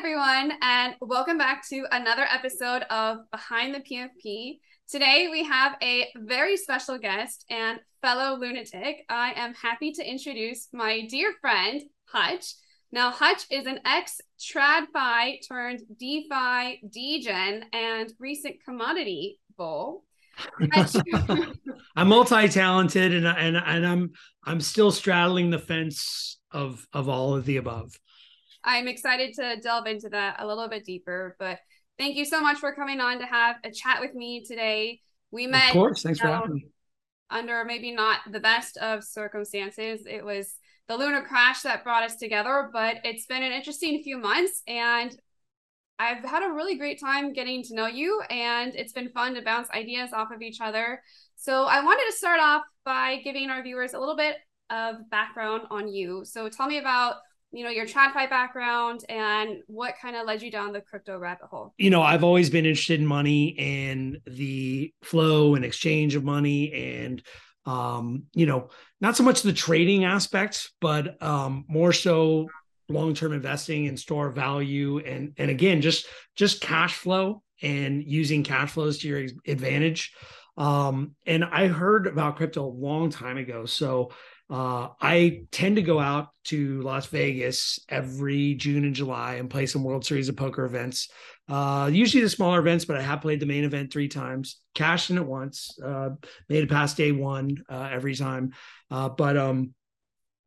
everyone, and welcome back to another episode of Behind the PFP. Today, we have a very special guest and fellow lunatic. I am happy to introduce my dear friend, Hutch. Now, Hutch is an ex TradFi turned DeFi degen and recent commodity bull. I'm multi-talented and and and I'm I'm still straddling the fence of of all of the above. I'm excited to delve into that a little bit deeper, but thank you so much for coming on to have a chat with me today. We met Of course, thanks for um, having me. Under maybe not the best of circumstances. It was the Luna crash that brought us together, but it's been an interesting few months and I've had a really great time getting to know you, and it's been fun to bounce ideas off of each other. So, I wanted to start off by giving our viewers a little bit of background on you. So, tell me about you know your TradFi background and what kind of led you down the crypto rabbit hole. You know, I've always been interested in money and the flow and exchange of money, and um, you know, not so much the trading aspect, but um, more so long-term investing and store value and and again just just cash flow and using cash flows to your advantage um and i heard about crypto a long time ago so uh, I tend to go out to Las Vegas every June and July and play some World Series of Poker events. Uh, usually the smaller events, but I have played the main event three times, cashed in it once, uh, made it past day one uh, every time. Uh, but um,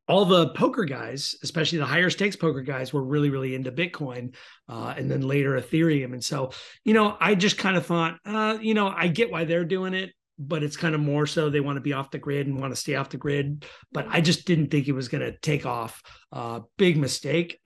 all the poker guys, especially the higher stakes poker guys, were really, really into Bitcoin uh, and then later Ethereum. And so, you know, I just kind of thought, uh, you know, I get why they're doing it, but it's kind of more so they want to be off the grid and want to stay off the grid. But I just didn't think it was going to take off. Uh, big mistake,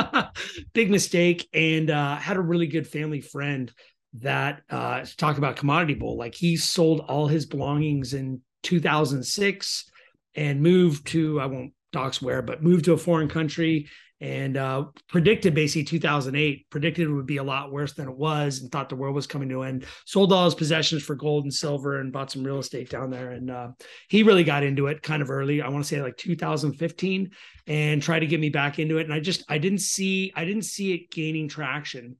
big mistake. And uh, had a really good family friend that uh, talk about commodity bull. Like he sold all his belongings in 2006 and moved to I won't dox where, but moved to a foreign country and uh, predicted basically 2008 predicted it would be a lot worse than it was and thought the world was coming to an end. Sold all his possessions for gold and silver and bought some real estate down there. And uh, he really got into it kind of early i want to say like 2015 and tried to get me back into it. And i just i didn't see i didn't see it gaining traction.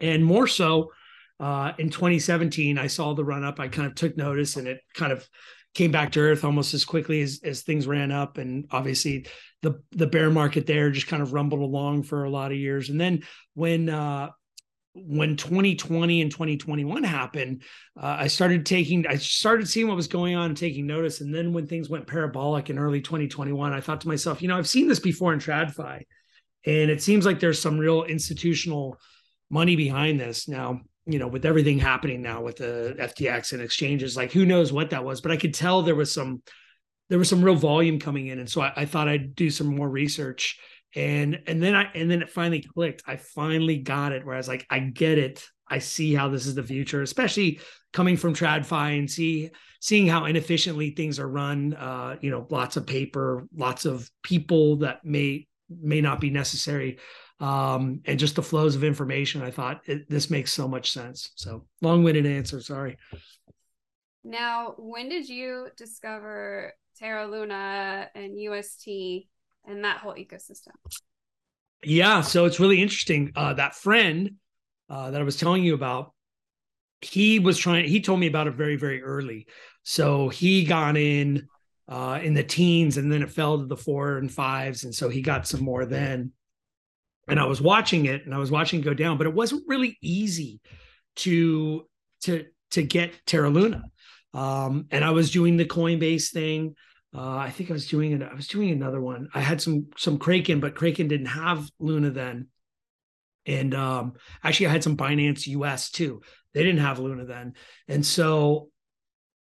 And more so uh, in 2017 i saw the run up i kind of took notice and it kind of came back to earth almost as quickly as, as things ran up. And obviously the the bear market there just kind of rumbled along for a lot of years. And then when uh when 2020 and 2021 happened uh, i started taking i started seeing what was going on and taking notice. And then when things went parabolic in early 2021 i thought to myself you know i've seen this before in tradfi and it seems like there's some real institutional money behind this. Now you know, with everything happening now with the FTX and exchanges, like who knows what that was, but I could tell there was some there was some real volume coming in. And so I, I thought I'd do some more research. And and then I and then it finally clicked. I finally got it where I was like, I get it. I see how this is the future, especially coming from TradFi and see seeing how inefficiently things are run. Uh, you know, lots of paper, lots of people that may may not be necessary um, and just the flows of information. I thought it, this makes so much sense. So long-winded answer. Sorry. Now, when did you discover Terra Luna and UST and that whole ecosystem? Yeah, so it's really interesting. Uh, that friend uh, that I was telling you about, he was trying. He told me about it very, very early. So he got in uh, in the teens, and then it fell to the four and fives, and so he got some more then and I was watching it and I was watching it go down, but it wasn't really easy to to to get Terra Luna. Um, and I was doing the Coinbase thing. Uh, I think I was doing it. I was doing another one. I had some some Kraken, but Kraken didn't have Luna then. And um, actually, I had some Binance US too. They didn't have Luna then, and so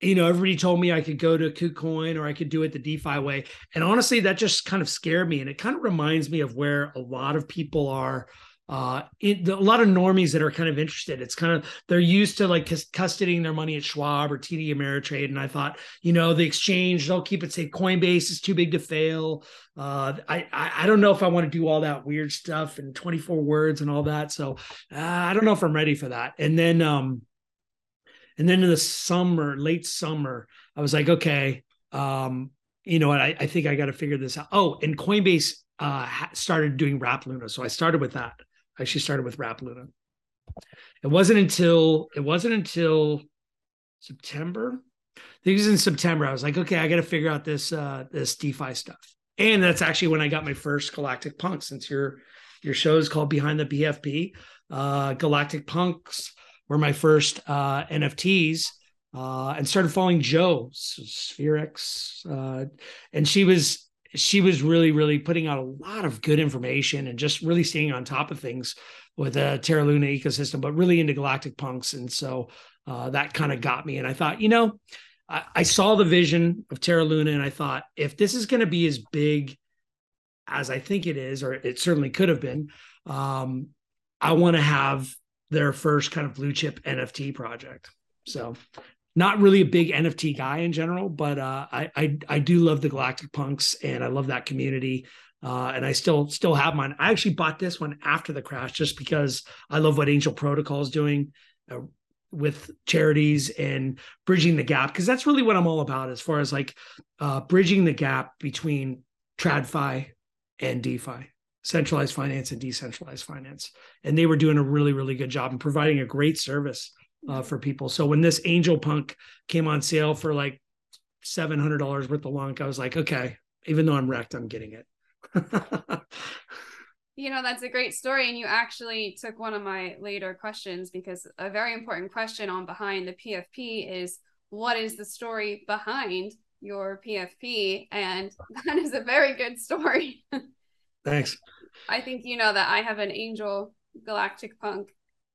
you know, everybody told me I could go to KuCoin or I could do it the DeFi way. And honestly, that just kind of scared me. And it kind of reminds me of where a lot of people are. Uh, in, a lot of normies that are kind of interested. It's kind of they're used to like custodying their money at Schwab or TD Ameritrade, and I thought, you know, the exchange they'll keep it safe. Coinbase is too big to fail. Uh, I, I, I don't know if I want to do all that weird stuff and 24 words and all that. So uh, I don't know if I'm ready for that. And then um, and then in the summer, late summer, I was like, okay, um, you know what? I, I think I got to figure this out. Oh, and Coinbase uh, started doing Wrap Luna, so I started with that. I actually started with Wrap Luna. It wasn't until it wasn't until September. I think it was in September. I was like, okay, I got to figure out this uh this DeFi stuff. And that's actually when I got my first Galactic Punk. Since your your show is called Behind the PFP, uh, Galactic Punks were my first uh, NFTs. Uh, and started following Joe Spherix, uh, and she was she was really really putting out a lot of good information and just really staying on top of things with the Terra Luna ecosystem, but really into Galactic Punks, and so uh, that kind of got me. And I thought, you know, I, I saw the vision of Terra Luna, and I thought if this is going to be as big as I think it is, or it certainly could have been, um, I want to have their first kind of blue chip NFT project. So not really a big NFT guy in general, but uh, I, I, I do love the Galactic Punks and I love that community. Uh, and I still still have mine. I actually bought this one after the crash just because I love what Angel Protocol is doing uh, with charities and bridging the gap because that's really what I'm all about as far as like uh, bridging the gap between TradFi and DeFi centralized finance and decentralized finance. And they were doing a really, really good job and providing a great service uh, for people. So when this Angel Punk came on sale for like seven hundred dollars worth of LUNC, I was like, okay, even though I'm wrecked, I'm getting it. you know, that's a great story. And you actually took one of my later questions because a very important question on behind the PFP is what is the story behind your PFP? And that is a very good story. Thanks. I think you know that I have an Angel Galactic Punk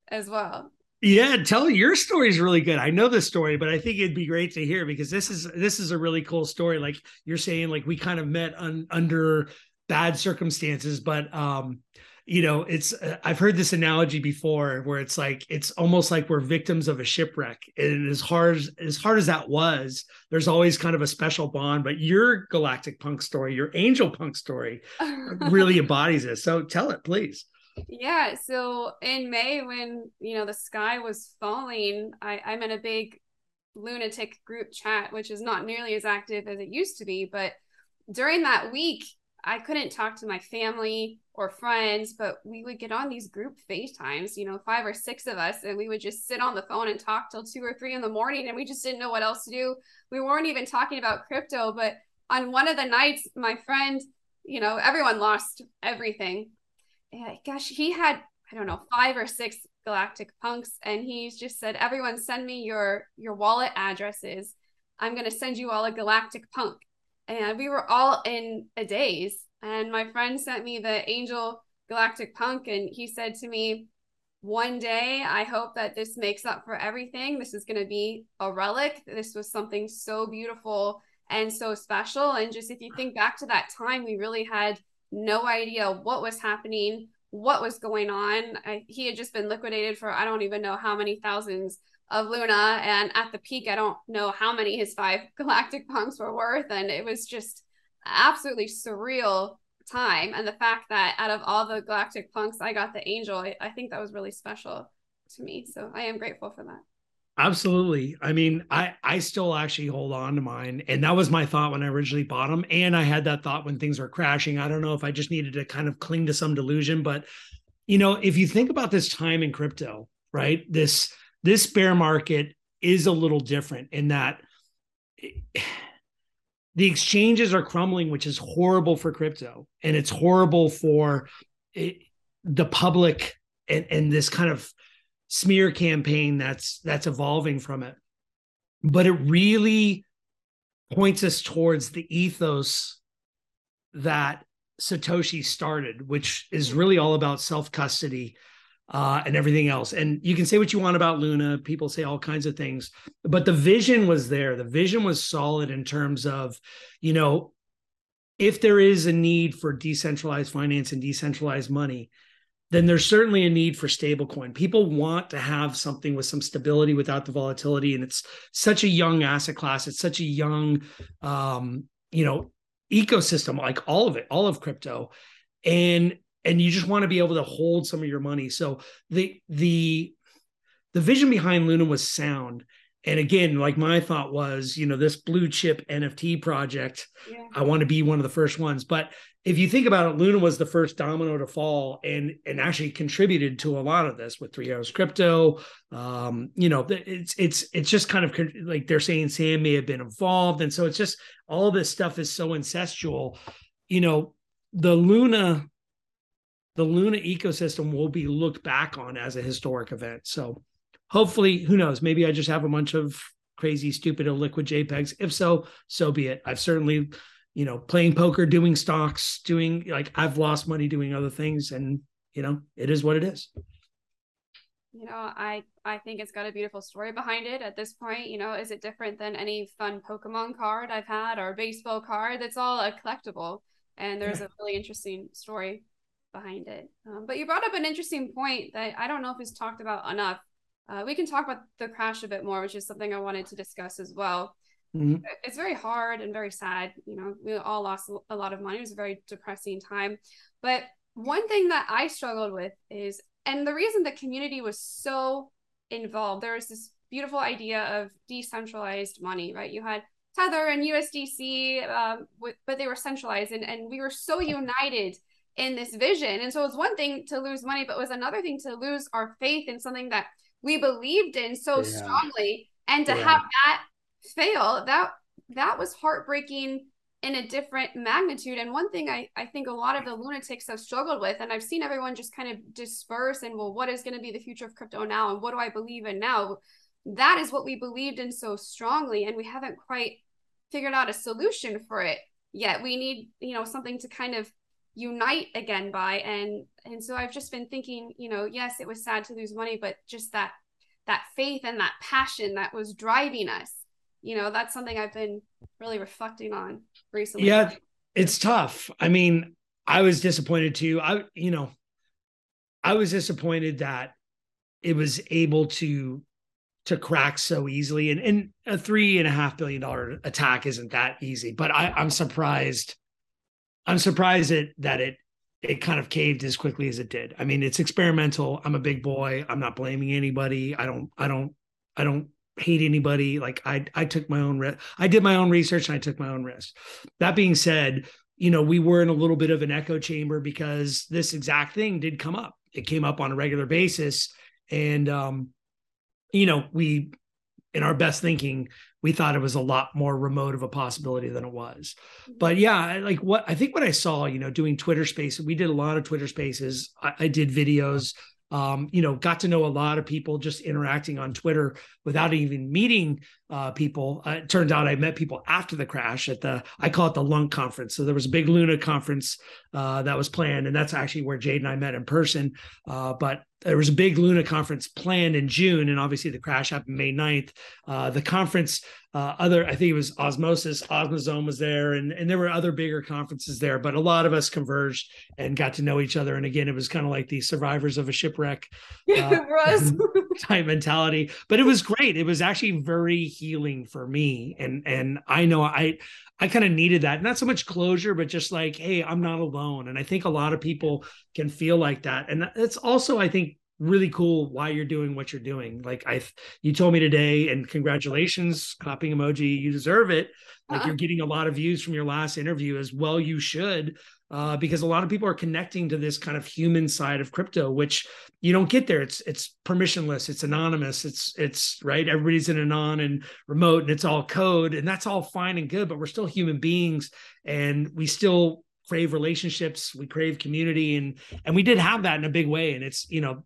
as well. Yeah, tell your story is really good. I know the story, but I think it'd be great to hear because this is this is a really cool story. Like you're saying, like we kind of met un, under bad circumstances, but um, you know, it's uh, I've heard this analogy before where it's like it's almost like we're victims of a shipwreck, and as hard as, as hard as that was, there's always kind of a special bond. But your galactic punk story, your angel punk story, really embodies this So tell it, please. Yeah. So in May, when you know the sky was falling, I, I'm in a big lunatic group chat, which is not nearly as active as it used to be. But during that week, I couldn't talk to my family or friends, but we would get on these group FaceTimes, you know, five or six of us, and we would just sit on the phone and talk till two or three in the morning, and we just didn't know what else to do. We weren't even talking about crypto, but on one of the nights, my friend, you know, everyone lost everything gosh, he had I don't know five or six galactic punks, and he's just said, "Everyone, send me your your wallet addresses. I'm gonna send you all a galactic punk." And we were all in a daze. And my friend sent me the Angel Galactic Punk, and he said to me, one day i hope that this makes up for everything this is going to be a relic this was something so beautiful and so special and just if you think back to that time we really had no idea what was happening, what was going on. I, he had just been liquidated for I don't even know how many thousands of Luna. And at the peak, I don't know how many his five galactic punks were worth. And it was just absolutely surreal time. And the fact that out of all the galactic punks, I got the angel, I, I think that was really special to me. So I am grateful for that. Absolutely. I mean, I I still actually hold on to mine, and that was my thought when I originally bought them. And I had that thought when things were crashing. I don't know if I just needed to kind of cling to some delusion, but you know, if you think about this time in crypto, right? This this bear market is a little different in that the exchanges are crumbling, which is horrible for crypto, and it's horrible for it, the public and and this kind of smear campaign that's that's evolving from it. But it really points us towards the ethos that satoshi started which is really all about self custody uh, and everything else. And you can say what you want about luna. People say all kinds of things but the vision was there. The vision was solid in terms of you know if there is a need for decentralized finance and decentralized money then there's certainly a need for stablecoin. People want to have something with some stability without the volatility, and it's such a young asset class. It's such a young, um, you know, ecosystem, like all of it, all of crypto, and and you just want to be able to hold some of your money. So the the the vision behind Luna was sound, and again, like my thought was, you know, this blue chip NFT project, Yeah. I want to be one of the first ones. But if you think about it, Luna was the first domino to fall and and actually contributed to a lot of this with Three Arrows Crypto. Um, you know, it's it's it's just kind of like they're saying Sam may have been involved, and so it's just all this stuff is so incestual. You know, the Luna, the Luna ecosystem will be looked back on as a historic event. So hopefully, who knows? Maybe I just have a bunch of crazy, stupid, illiquid JPEGs. If so, so be it. I've certainly you know, playing poker, doing stocks, doing like I've lost money doing other things, and you know, it is what it is. You know, I I think it's got a beautiful story behind it. At this point, you know, is it different than any fun Pokemon card I've had or baseball card? That's all a collectible, and there's a really interesting story behind it. Um, but you brought up an interesting point that I don't know if it's talked about enough. Uh, we can talk about the crash a bit more, which is something I wanted to discuss as well. Mhm. It's very hard and very sad. You know, we all lost a lot of money. It was a very depressing time. But one thing that I struggled with is, and the reason the community was so involved, there was this beautiful idea of decentralized money, right? You had Tether and USDC, um, with, but they were centralized, and, and we were so united in this vision. And so it was one thing to lose money, but it was another thing to lose our faith in something that we believed in so Yeah. strongly, and to Yeah. have that fail that that was heartbreaking in a different magnitude and one thing I, I think a lot of the lunatics have struggled with and i've seen everyone just kind of disperse and well what is going to be the future of crypto now and what do i believe in now that is what we believed in so strongly and we haven't quite figured out a solution for it yet we need you know something to kind of unite again by and and so i've just been thinking you know yes it was sad to lose money but just that that faith and that passion that was driving us you know that's something i've been really reflecting on recently Yeah, it's tough. I mean, I was disappointed too. I, you know, I was disappointed that it was able to to crack so easily. And and a three and a half billion dollar attack isn't that easy. But I, I'm surprised. I'm surprised that that it it kind of caved as quickly as it did. I mean, it's experimental. I'm a big boy. I'm not blaming anybody. I don't. I don't. I don't hate anybody. Like I, I took my own risk. I did my own research and I took my own risk. That being said, you know, we were in a little bit of an echo chamber because this exact thing did come up. It came up on a regular basis, and um, you know, we, in our best thinking, we thought it was a lot more remote of a possibility than it was. But yeah, like what I think what I saw, you know, doing Twitter spaces, we did a lot of Twitter spaces. I, I did videos um, you know, got to know a lot of people just interacting on Twitter without even meeting uh, people. Uh, it turned out I met people after the crash at the, I call it the Lunk conference. So there was a big Luna conference uh, that was planned, and that's actually where Jade and I met in person. Uh, but there was a big Luna conference planned in June, and obviously the crash happened May 9th. Uh, the conference, uh, other, I think it was Osmosis, Osmozone was there, and, and there were other bigger conferences there, but a lot of us converged and got to know each other. And again, it was kind of like the survivors of a shipwreck Uh, it was. type mentality but it was great it was actually very healing for me and and i know i i kind of needed that. Not so much closure but just like hey i'm not alone. And i think a lot of people can feel like that. And it's also i think really cool why you're doing what you're doing. Like i you told me today and congratulations clapping emoji you deserve it. Like Uh-uh. you're getting a lot of views from your last interview as well you should uh, because a lot of people are connecting to this kind of human side of crypto which you don't get there. It's it's permissionless it's anonymous it's it's right? Everybody's in anon and remote and it's all code and that's all fine and good but we're still human beings and we still crave relationships we crave community and and we did have that in a big way. And it's you know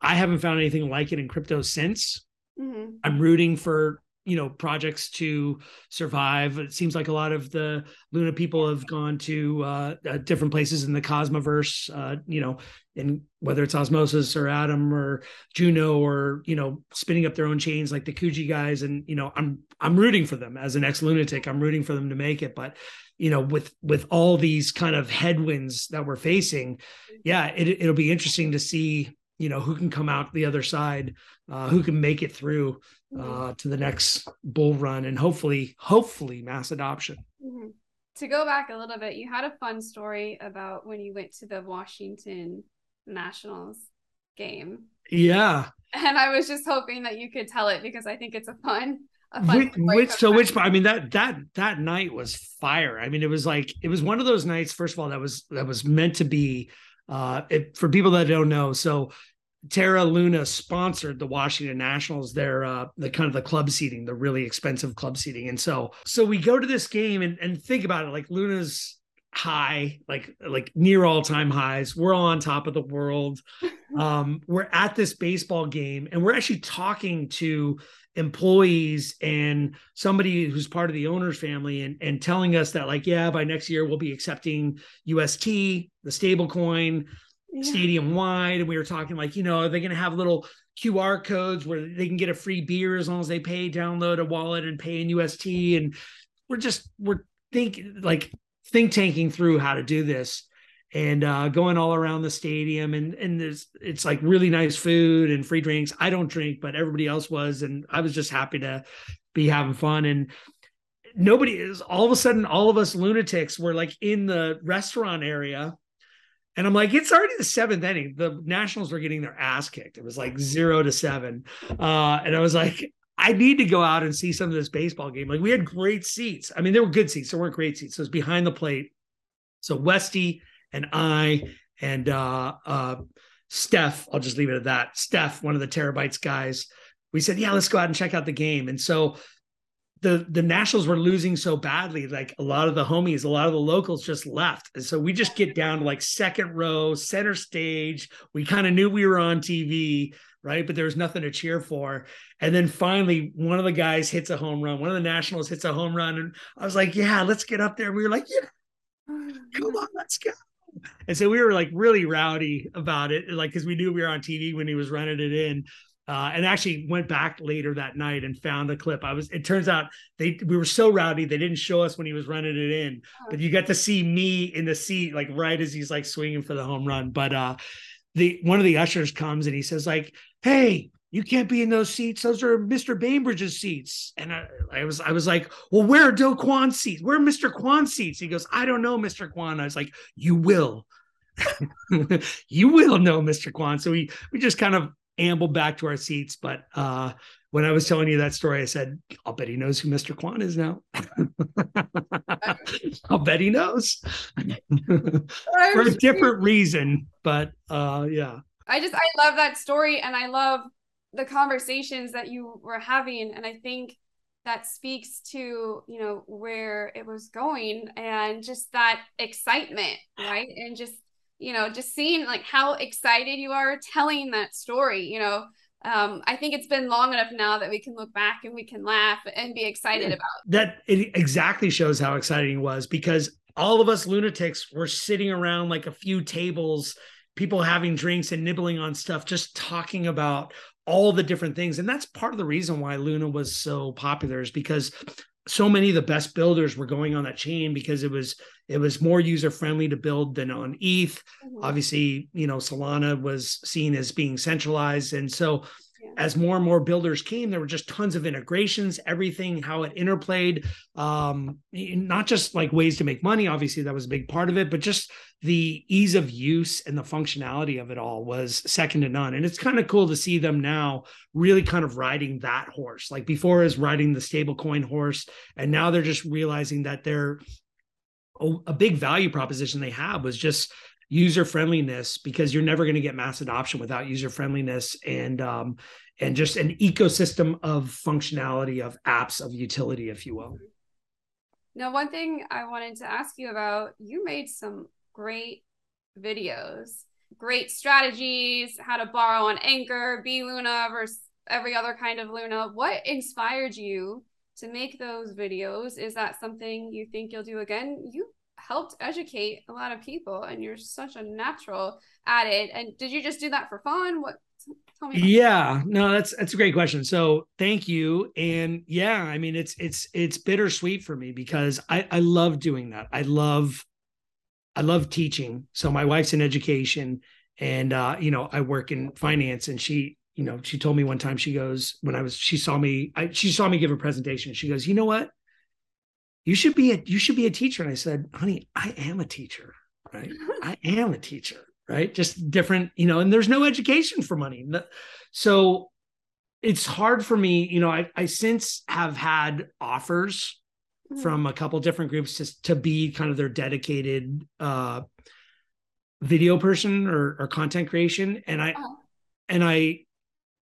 i haven't found anything like it in crypto since. Mhm. I'm rooting for you know projects to survive. It seems like a lot of the Luna people have gone to uh, uh, different places in the Cosmoverse. Uh, you know, and whether it's Osmosis or Atom or Juno or you know spinning up their own chains like the Kuji guys. And you know, I'm I'm rooting for them as an ex lunatic. I'm rooting for them to make it, but you know with with all these kind of headwinds that we're facing yeah it, it'll be interesting to see you know who can come out the other side uh, who can make it through uh, to the next bull run and hopefully hopefully mass adoption Mhm. To go back a little bit, you had a fun story about when you went to the Washington Nationals game. Yeah. And I was just hoping that you could tell it because I think it's a fun which, which so which I mean that that that night was fire. I mean it was like it was one of those nights first of all that was that was meant to be uh it, for people that don't know. So Terra Luna sponsored the Washington Nationals, their uh the kind of the club seating, the really expensive club seating. And so so we go to this game and and think about it like Luna's high, like like near all-time highs. We're all on top of the world. Um, we're at this baseball game and we're actually talking to employees and somebody who's part of the owner's family and, and telling us that like yeah by next year we'll be accepting ust the stable coin yeah. stadium wide. And we were talking like you know are they going to have little qr codes where they can get a free beer as long as they pay download a wallet and pay in ust and we're just we're thinking like think tanking through how to do this and uh, going all around the stadium and and there's it's like really nice food and free drinks. I don't drink, but everybody else was, and I was just happy to be having fun. And nobody is all of a sudden all of us lunatics were like in the restaurant area. And I'm like, it's already the seventh inning. The Nationals were getting their ass kicked. It was like zero to seven. Uh, and I was like, I need to go out and see some of this baseball game. Like we had great seats. I mean, they were good seats. They weren't great seats. So it was behind the plate. So Westy and I and uh, uh, Steph, I'll just leave it at that. Steph, one of the terabytes guys, we said, yeah, let's go out and check out the game. And so the the Nationals were losing so badly, like a lot of the homies, a lot of the locals just left. And so we just get down to like second row, center stage. We kind of knew we were on TV, right? But there was nothing to cheer for. And then finally, one of the guys hits a home run. One of the Nationals hits a home run. And I was like, yeah, let's get up there. And we were like, yeah, come on, let's go and so we were like really rowdy about it, like because we knew we were on TV when he was running it in. Uh, and actually went back later that night and found the clip. I was. It turns out they we were so rowdy they didn't show us when he was running it in, but you got to see me in the seat like right as he's like swinging for the home run. But uh, the one of the ushers comes and he says like, "Hey, you can't be in those seats. Those are Mr. Bainbridge's seats. And I, I was, I was like, well, where are Do Kwon's seats? Where are Mr. Kwon's seats? He goes, I don't know, Mr. Kwon. I was like, you will. you will know, Mr. Kwon. So we we just kind of ambled back to our seats. But uh when I was telling you that story, I said, I'll bet he knows who Mr. Kwon is now. I'll bet he knows. For a different reason. But uh yeah. I just I love that story and I love the conversations that you were having and i think that speaks to you know where it was going and just that excitement right? And just you know just seeing like how excited you are telling that story you know? Um, I think it's been long enough now that we can look back and we can laugh and be excited about. That it exactly shows how exciting it was because all of us lunatics were sitting around like a few tables, people having drinks and nibbling on stuff, just talking about all the different things. And that's part of the reason why Luna was so popular is because so many of the best builders were going on that chain because it was it was more user friendly to build than on ETH. Mm-hmm. Obviously, you know, Solana was seen as being centralized. And so as more and more builders came, there were just tons of integrations, everything, how it interplayed, um, not just like ways to make money. Obviously, that was a big part of it, but just the ease of use and the functionality of it all was second to none. And it's kind of cool to see them now really kind of riding that horse. Like before is riding the stablecoin horse, and now they're just realizing that they're a big value proposition they have was just user friendliness because you're never going to get mass adoption without user friendliness and um, and just an ecosystem of functionality of apps of utility if you will. Now one thing i wanted to ask you about you made some great videos great strategies how to borrow on anchor bLuna versus every other kind of luna. What inspired you to make those videos? Is that something you think you'll do again? You helped educate a lot of people and you're such a natural at it. And did you just do that for fun? What tell me yeah no that's that's a great question. So thank you. And yeah i mean it's it's it's bittersweet for me because i i love doing that. I love i love teaching. So my wife's in education and uh you know i work in finance and she you know she told me one time she goes when i was she saw me I, she saw me give a presentation. She goes you know what you should be a you should be a teacher and i said honey i am a teacher right i am a teacher right? Just different, you know, and there's no education for money. So it's hard for me, you know, I, I since have had offers mm-hmm. from a couple different groups just to be kind of their dedicated uh video person or, or content creation. And I oh. and I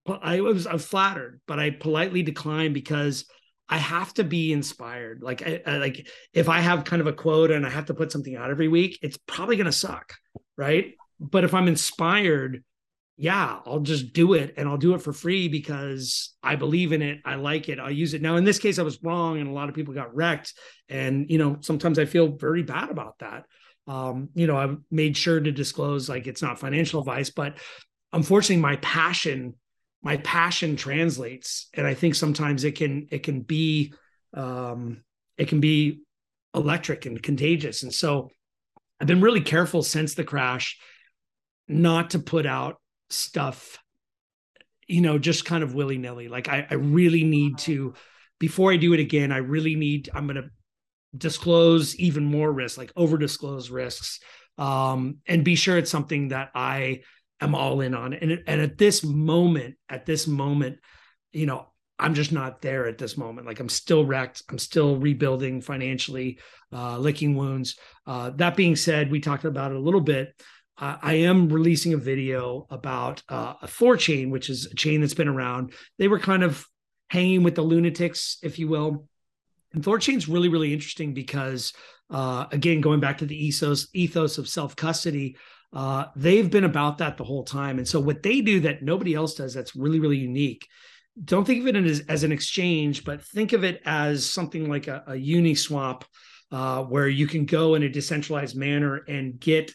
I was I was flattered, but I politely declined because I have to be inspired. Like I, I, like if I have kind of a quote and I have to put something out every week, it's probably going to suck, right? But if I'm inspired, yeah, I'll just do it and I'll do it for free because I believe in it. I like it. I'll use it. Now in this case I was wrong and a lot of people got wrecked and you know, sometimes I feel very bad about that. Um, you know, I've made sure to disclose like it's not financial advice, but unfortunately my passion my passion translates and i think sometimes it can it can be um it can be electric and contagious. And so i've been really careful since the crash not to put out stuff you know just kind of willy-nilly. Like i, I really need to before i do it again i really need i'm going to disclose even more risks like over disclose risks. Um and be sure it's something that i am all in on. And and at this moment, at this moment, you know, I'm just not there at this moment. Like I'm still wrecked. I'm still rebuilding financially, uh, licking wounds. Uh, that being said, we talked about it a little bit. I am releasing a video about uh, a Thorchain, which is a chain that's been around. They were kind of hanging with the lunatics, if you will. And Thorchain's really, really interesting because, uh, again, going back to the ethos ethos of self custody, uh, they've been about that the whole time. And so what they do that nobody else does that's really, really unique. Don't think of it as, as an exchange, but think of it as something like a, a Uniswap, uh, where you can go in a decentralized manner and get,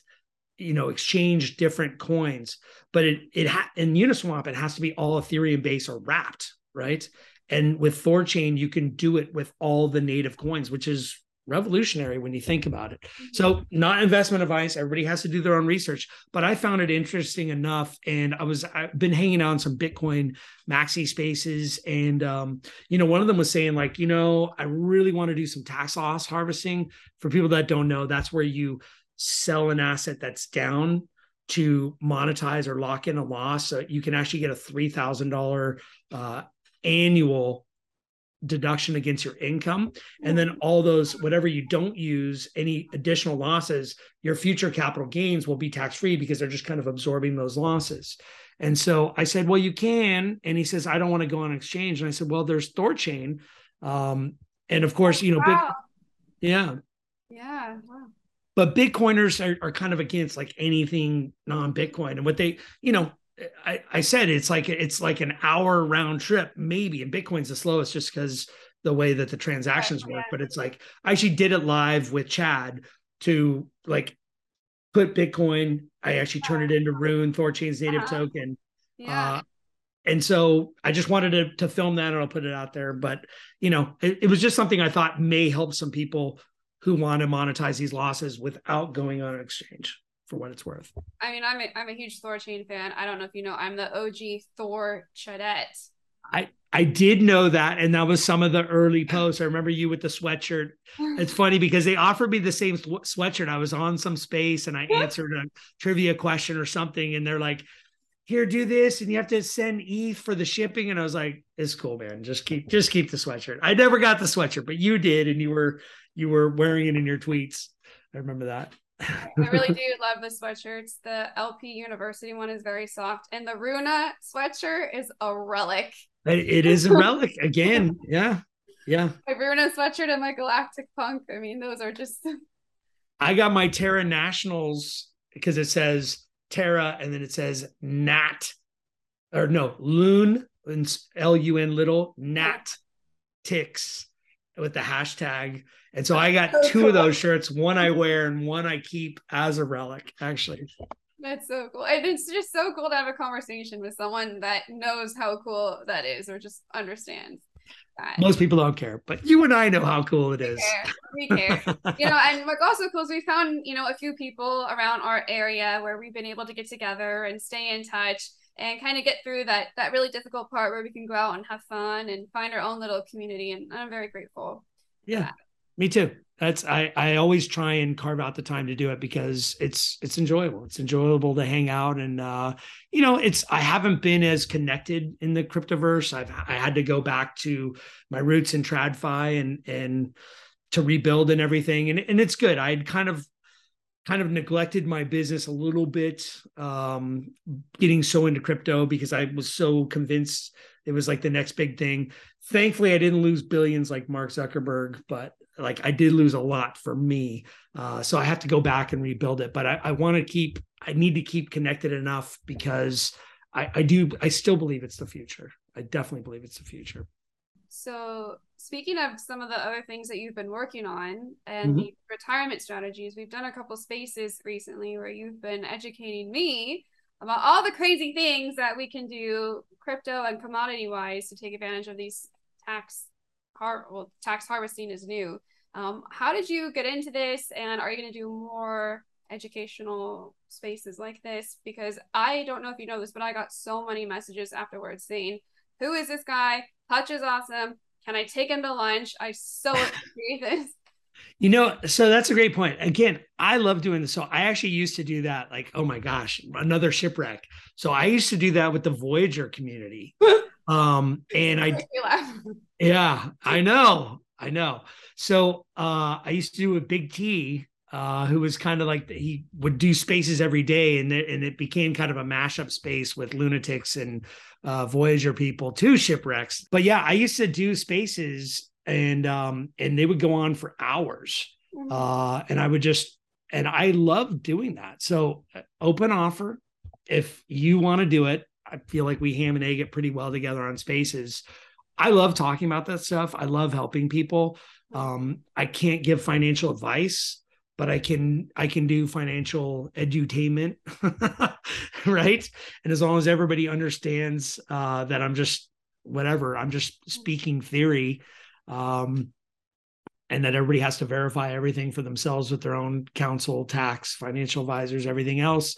you know, exchange different coins. But it it ha- in Uniswap it has to be all Ethereum based or wrapped, right? And with Thorchain, you can do it with all the native coins, which is revolutionary when you think about it. Mm-hmm. So, not investment advice. Everybody has to do their own research, but I found it interesting enough. And I was I've been hanging out on some Bitcoin maxi spaces, and um, you know, one of them was saying like, you know, I really want to do some tax loss harvesting. For people that don't know, that's where you sell an asset that's down to monetize or lock in a loss. So you can actually get a three thousand uh, annual deduction against your income. And then all those whatever you don't use any additional losses your future capital gains will be tax free because they're just kind of absorbing those losses. And so i said well you can. And he says i don't want to go on exchange. And i said well there's thorchain um and of course you know wow. big yeah. Yeah wow. but bitcoiners are, are kind of against like anything non-bitcoin. And what they you know I, I said it's like it's like an hour round trip, maybe. And Bitcoin's the slowest just because the way that the transactions work. But it's like I actually did it live with Chad to like put Bitcoin. I actually turned it into Rune, Thorchain's native uh-huh. token. Yeah. Uh, and so I just wanted to, to film that and I'll put it out there. But you know, it, it was just something I thought may help some people who want to monetize these losses without going on an exchange for what it's worth. I mean, I'm a, I'm a huge Thorchain fan. I don't know if you know, I'm the OG Thor Chadette. I I did know that, and that was some of the early posts. I remember you with the sweatshirt. It's funny because they offered me the same sweatshirt. I was on some space and I answered a trivia question or something, and they're like, "Here, do this, and you have to send ETH for the shipping." And I was like, "It's cool, man. Just keep just keep the sweatshirt." I never got the sweatshirt, but you did, and you were you were wearing it in your tweets. I remember that. I really do love the sweatshirts. The LP University one is very soft, and the Runa sweatshirt is a relic. It is a relic again. Yeah, yeah. My Runa sweatshirt and my Galactic Punk. I mean, those are just. I got my Terra Nationals because it says Terra and then it says Nat, or no Loon, L U N little Nat ticks with the hashtag. And so I got two of those shirts. One I wear and one I keep as a relic, actually. That's so cool. And it's just so cool to have a conversation with someone that knows how cool that is or just understands. That. Most people don't care, but you and I know how cool it is. We care. We care. you know, and what's also cool is we found, you know, a few people around our area where we've been able to get together and stay in touch and kind of get through that that really difficult part where we can go out and have fun and find our own little community and i'm very grateful yeah Me too. That's I I always try and carve out the time to do it because it's it's enjoyable. It's enjoyable to hang out and uh you know, it's I haven't been as connected in the cryptoverse. I've I had to go back to my roots in TradFi and and to rebuild and everything and and it's good. I'd kind of kind of neglected my business a little bit um getting so into crypto because I was so convinced it was like the next big thing. Thankfully I didn't lose billions like Mark Zuckerberg, but like I did lose a lot for me. Uh, so I have to go back and rebuild it. But I, I want to keep, I need to keep connected enough because I, I do, I still believe it's the future. I definitely believe it's the future. So, speaking of some of the other things that you've been working on and mm-hmm. the retirement strategies, we've done a couple spaces recently where you've been educating me about all the crazy things that we can do crypto and commodity wise to take advantage of these tax har- well, tax harvesting is new. Um, how did you get into this, and are you going to do more educational spaces like this? Because I don't know if you know this, but I got so many messages afterwards saying, "Who is this guy? Hutch is awesome. Can I take him to lunch? I so appreciate this." You know, so that's a great point. Again, I love doing this. So I actually used to do that. Like, oh my gosh, another shipwreck. So I used to do that with the Voyager community. Um, and I, yeah, I know, I know. So uh, I used to do a Big T, uh, who was kind of like he would do spaces every day, and it, and it became kind of a mashup space with lunatics and uh, Voyager people, two shipwrecks. But yeah, I used to do spaces, and um, and they would go on for hours, mm-hmm. uh, and I would just and I love doing that. So uh, open offer, if you want to do it, I feel like we ham and egg it pretty well together on spaces. I love talking about that stuff. I love helping people. Um, I can't give financial advice, but I can I can do financial edutainment, right? And as long as everybody understands uh, that I'm just whatever, I'm just speaking theory, um, and that everybody has to verify everything for themselves with their own counsel, tax, financial advisors, everything else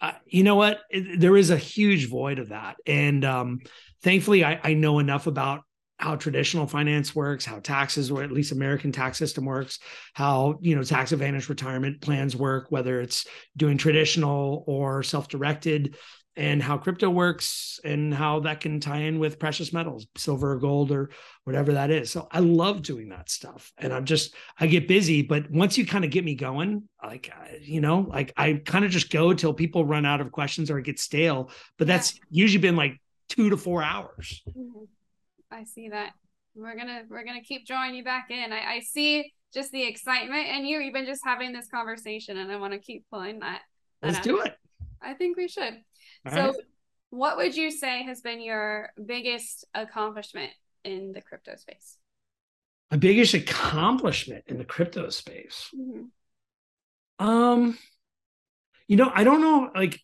uh, you know what? There is a huge void of that. And um, thankfully, I, I know enough about how traditional finance works, how taxes, or at least American tax system works, how you know tax advantage retirement plans work, whether it's doing traditional or self-directed, and how crypto works and how that can tie in with precious metals, silver or gold or whatever that is. So I love doing that stuff. And I'm just, I get busy, but once you kind of get me going, like, you know, like I kind of just go till people run out of questions or it gets stale. But that's usually been like two to four hours. Mm-hmm. I see that. We're gonna we're gonna keep drawing you back in. I, I see just the excitement in you, even just having this conversation, and I want to keep pulling that. that Let's do it. I think we should. All so, right. what would you say has been your biggest accomplishment in the crypto space? My biggest accomplishment in the crypto space. Mm-hmm. Um, you know, I don't know, like,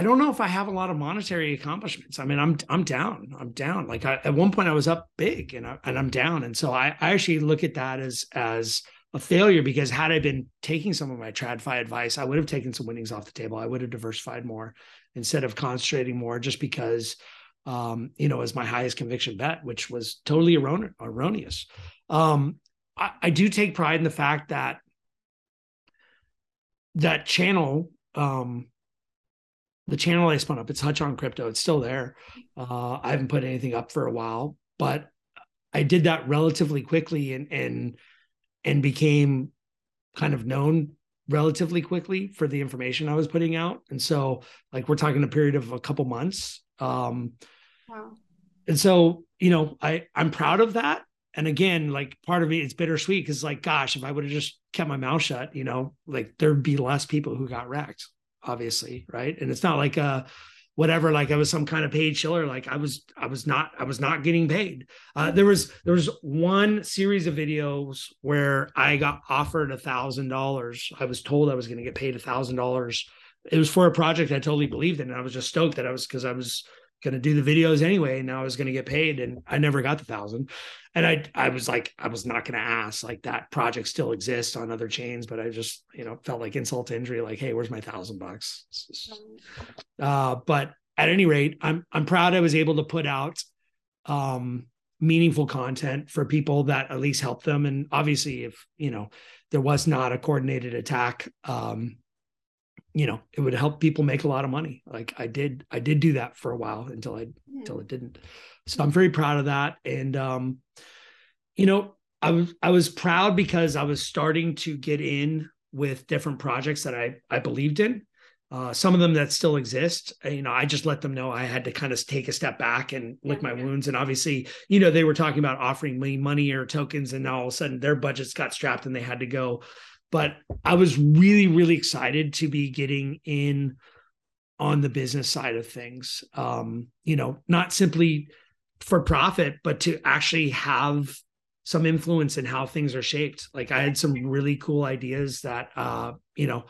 I don't know if I have a lot of monetary accomplishments. I mean, I'm I'm down. I'm down. Like I, at one point, I was up big, and I, and I'm down. And so I, I actually look at that as as a failure because had I been taking some of my TradFi advice, I would have taken some winnings off the table. I would have diversified more instead of concentrating more just because, um, you know, as my highest conviction bet, which was totally erron- erroneous. Um, I, I, do take pride in the fact that that channel, um, the channel I spun up, it's Hutch on Crypto. It's still there. Uh, I haven't put anything up for a while, but I did that relatively quickly and and and became kind of known relatively quickly for the information I was putting out. And so, like, we're talking a period of a couple months. Um, wow. And so, you know, I I'm proud of that. And again, like part of me, it's bittersweet because, like, gosh, if I would have just kept my mouth shut, you know, like there'd be less people who got wrecked, obviously, right? And it's not like a whatever like i was some kind of paid chiller like i was i was not i was not getting paid. Uh, there was there was one series of videos where i got offered a thousand dollars. I was told i was going to get paid a thousand dollars. It was for a project i totally believed in and i was just stoked that i was because i was going to do the videos anyway and i was going to get paid and i never got the thousand. And i i was like i was not going to ask like that project still exists on other chains but i just you know felt like insult to injury like hey where's my thousand bucks? Uh, but at any rate i'm i'm proud i was able to put out um meaningful content for people that at least helped them. And obviously, if you know there was not a coordinated attack, um, you know, it would help people make a lot of money. Like I did, I did do that for a while until I yeah. until it didn't. So I'm very proud of that. And um, you know, I was I was proud because I was starting to get in with different projects that I I believed in. Uh, some of them that still exist, you know, I just let them know I had to kind of take a step back and lick my wounds. And obviously, you know, they were talking about offering me money or tokens, and now all of a sudden their budgets got strapped and they had to go. But I was really, really excited to be getting in on the business side of things. Um, you know, not simply for profit, but to actually have some influence in how things are shaped. Like I had some really cool ideas that uh, you know,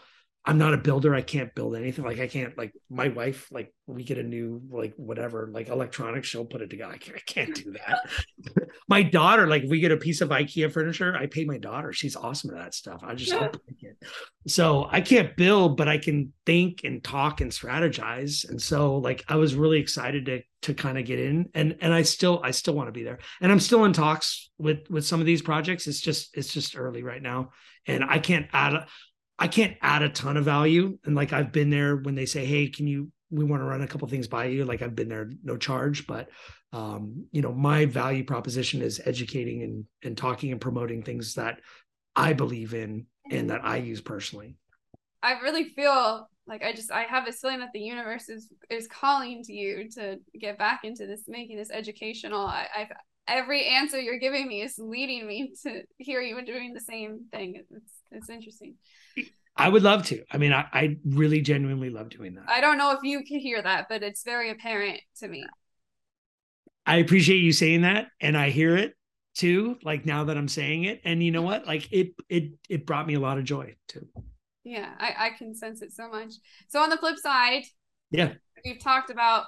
I'm not a builder. I can't build anything. Like I can't like my wife, like we get a new like whatever, like electronics, she'll put it together. I can't, I can't do that. my daughter, like we get a piece of IKEA furniture, I pay my daughter. She's awesome at that stuff. I just yeah. it. So I can't build, but I can think and talk and strategize. And so like I was really excited to to kind of get in. And and I still I still want to be there. And I'm still in talks with with some of these projects. It's just it's just early right now. And I can't add I can't add a ton of value. And like I've been there when they say, "Hey, can you? We want to run a couple things by you." Like I've been there, no charge. But um, you know, my value proposition is educating and and talking and promoting things that I believe in and that I use personally. I really feel like I just I have a feeling that the universe is is calling to you to get back into this, making this educational. I, I every answer you're giving me is leading me to hear you doing the same thing. It's it's interesting. I would love to. I mean, I, I really genuinely love doing that. I don't know if you can hear that, but it's very apparent to me. I appreciate you saying that, and I hear it too. Like now that I'm saying it, and you know what? Like it, it, it brought me a lot of joy too. Yeah, I, I can sense it so much. So on the flip side, yeah, we've talked about,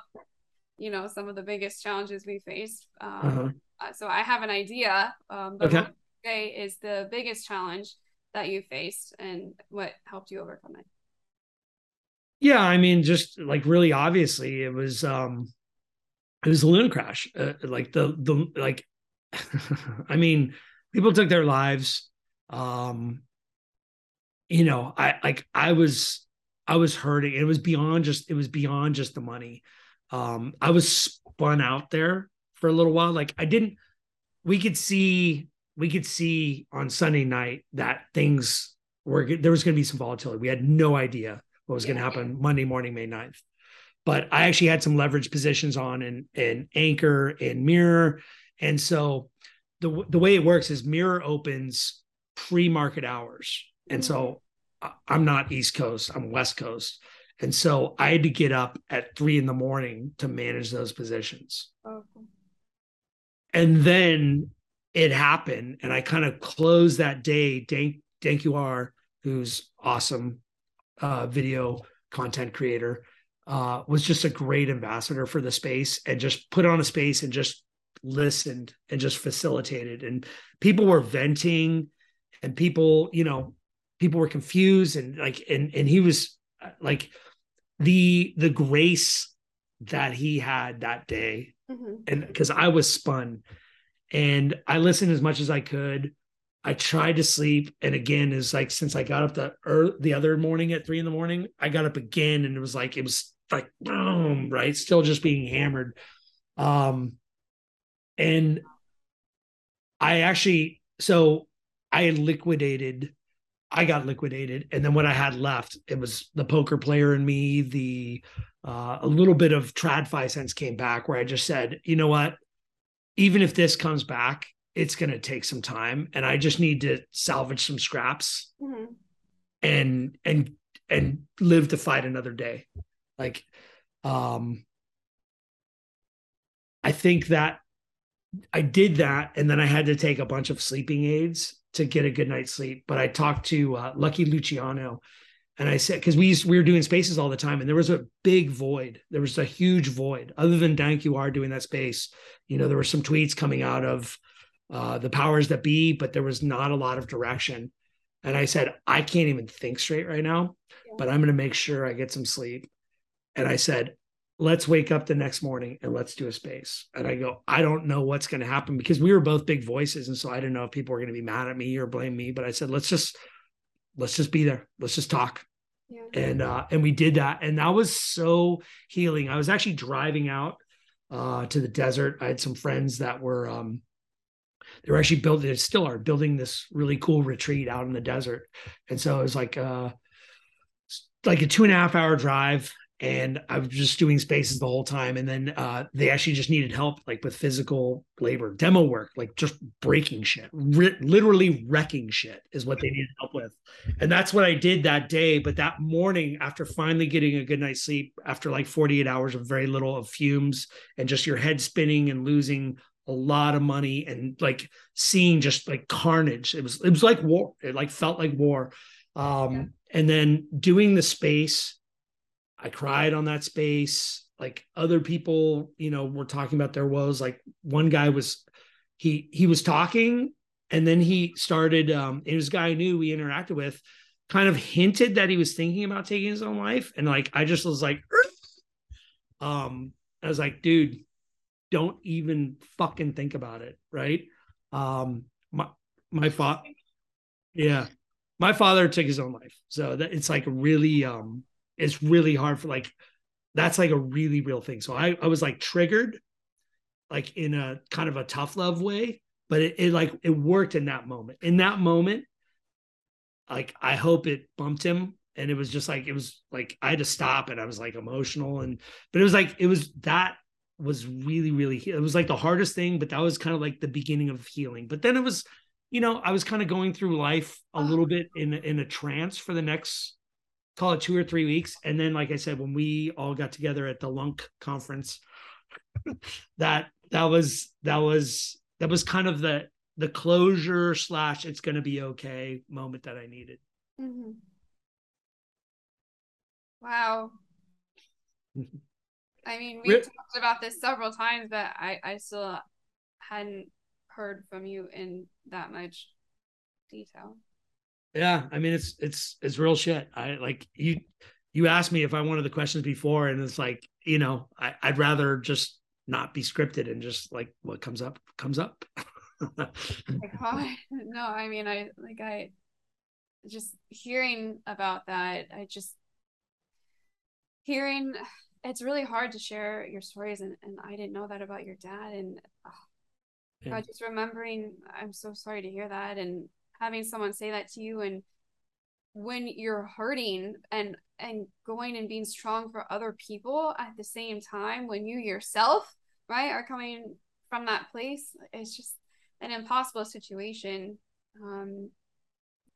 you know, some of the biggest challenges we faced. Um, uh-huh. uh, so I have an idea. Um, but okay. today is the biggest challenge that you faced and what helped you overcome it? Yeah i mean just like really obviously it was um it was a Luna crash uh, like the the like i mean people took their lives um you know i like i was i was hurting. It was beyond just it was beyond just the money. Um i was spun out there for a little while. Like i didn't we could see we could see on Sunday night that things were there was going to be some volatility. We had no idea what was yeah, going to happen. Monday morning, May 9th. But I actually had some leverage positions on in in anchor and mirror. And so the the way it works is mirror opens pre-market hours. And so mm-hmm. I'm not East Coast, I'm West Coast. And so I had to get up at three in the morning to manage those positions. Okay. And then it happened. And i kind of closed that day. Dank dank you are who's awesome uh, video content creator uh, was just a great ambassador for the space and just put on a space and just listened and just facilitated. And people were venting and people you know people were confused and like and and he was uh, like the the grace that he had that day. Mm-hmm. and because i was spun and I listened as much as I could. I tried to sleep, and again, is like since I got up the the other morning at three in the morning, I got up again, and it was like it was like boom, right, still just being hammered. Um, and I actually, so I liquidated, I got liquidated, and then what I had left, it was the poker player in me, the uh, a little bit of tradfi sense came back, where I just said, you know what, even if this comes back, it's going to take some time and I just need to salvage some scraps mm-hmm. and and and live to fight another day. Like um I think that I did that and then I had to take a bunch of sleeping aids to get a good night's sleep, but I talked to uh, Lucky Luciano and I said, because we used, we were doing spaces all the time, and there was a big void. There was a huge void. Other than Dank, you are doing that space. You know, there were some tweets coming out of uh, the powers that be, but there was not a lot of direction. And I said, I can't even think straight right now, yeah. but I'm going to make sure I get some sleep. And I said, let's wake up the next morning and let's do a space. And I go, I don't know what's going to happen because we were both big voices. And so I didn't know if people were going to be mad at me or blame me. But I said, let's just, let's just be there. Let's just talk. Yeah. And uh, and we did that. And that was so healing. I was actually driving out uh to the desert. I had some friends that were um they were actually building, they still are building this really cool retreat out in the desert. And so it was like uh like a two and a half hour drive and I was just doing spaces the whole time. And then uh, they actually just needed help, like with physical labor, demo work, like just breaking shit, literally wrecking shit is what they needed help with. And that's what I did that day. But that morning, after finally getting a good night's sleep, after like 48 hours of very little of fumes and just your head spinning and losing a lot of money and like seeing just like carnage, it was it was like war. It like felt like war. Um, yeah. And then doing the space I cried on that space. Like other people, you know, were talking about their woes. Like one guy was, he he was talking, and then he started. Um, it was a guy I knew we interacted with, kind of hinted that he was thinking about taking his own life, and like I just was like, um, I was like, dude, don't even fucking think about it, right? Um, my my father, yeah, my father took his own life, so that it's like really um it's really hard for like that's like a really real thing. So I, I was like triggered, like in a kind of a tough love way, but it, it like it worked in that moment. In that moment, like I hope it bumped him. And it was just like it was like I had to stop and I was like emotional and but it was like it was that was really really it was like the hardest thing but that was kind of like the beginning of healing but then it was you know i was kind of going through life a little bit in in a trance for the next call it two or three weeks. And then, like I said, when we all got together at the Lunk conference, that that was that was that was kind of the the closure slash it's going to be okay moment that I needed. Mm-hmm. Wow. I mean, we talked about this several times, but I I still hadn't heard from you in that much detail. Yeah, I mean it's it's it's real shit. I like you you asked me if I wanted the questions before, and it's like you know I, I'd rather just not be scripted and just like what comes up comes up. no, I mean I like I just hearing about that. I just hearing it's really hard to share your stories, and and I didn't know that about your dad, and oh, yeah. God, just remembering. I'm so sorry to hear that, and having someone say that to you and when you're hurting and and going and being strong for other people at the same time when you yourself right are coming from that place it's just an impossible situation. Um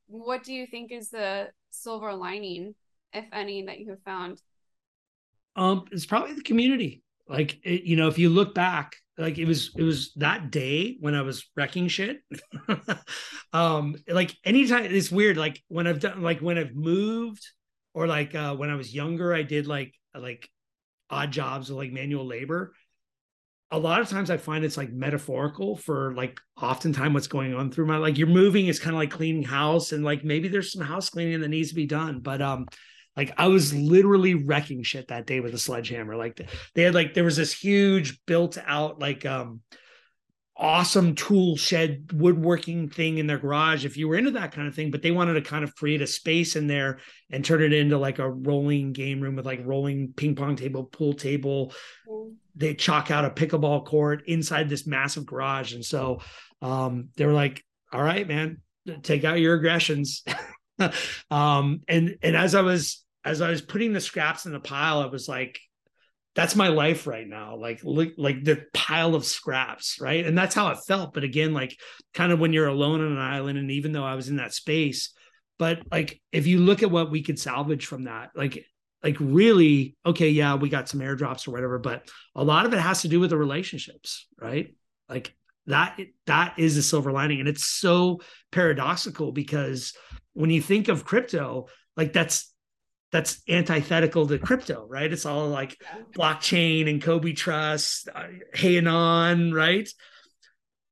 what do you think is the silver lining if any that you have found? Um it's probably the community. Like it, you know if you look back like it was it was that day when I was wrecking shit. um, like anytime it's weird. Like when I've done like when I've moved or like uh when I was younger, I did like like odd jobs with like manual labor. A lot of times I find it's like metaphorical for like oftentimes what's going on through my like you're moving is kind of like cleaning house and like maybe there's some house cleaning that needs to be done. But um like I was literally wrecking shit that day with a sledgehammer. Like they had like there was this huge built out like um awesome tool shed woodworking thing in their garage if you were into that kind of thing but they wanted to kind of create a space in there and turn it into like a rolling game room with like rolling ping pong table pool table. They chalk out a pickleball court inside this massive garage. And so um they were like all right man take out your aggressions. Um and and as i was as I was putting the scraps in the pile, I was like, that's my life right now. Like, like, like the pile of scraps, right? And that's how it felt. But again, like kind of when you're alone on an island, and even though I was in that space, but like if you look at what we could salvage from that, like like really, okay, yeah, we got some airdrops or whatever, but a lot of it has to do with the relationships, right? Like that that is a silver lining. And it's so paradoxical because when you think of crypto, like that's that's antithetical to crypto, right? It's all like blockchain and Kobe Trust, uh, Hanon, right?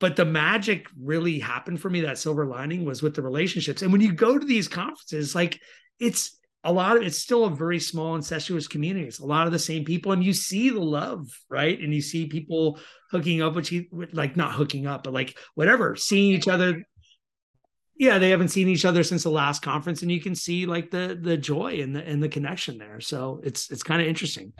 But the magic really happened for me. That silver lining was with the relationships. And when you go to these conferences, like it's a lot of it's still a very small incestuous community. It's a lot of the same people, and you see the love, right? And you see people hooking up which you, like not hooking up, but like whatever, seeing each other. Yeah, they haven't seen each other since the last conference, and you can see like the the joy and the and the connection there. So it's it's kind of interesting.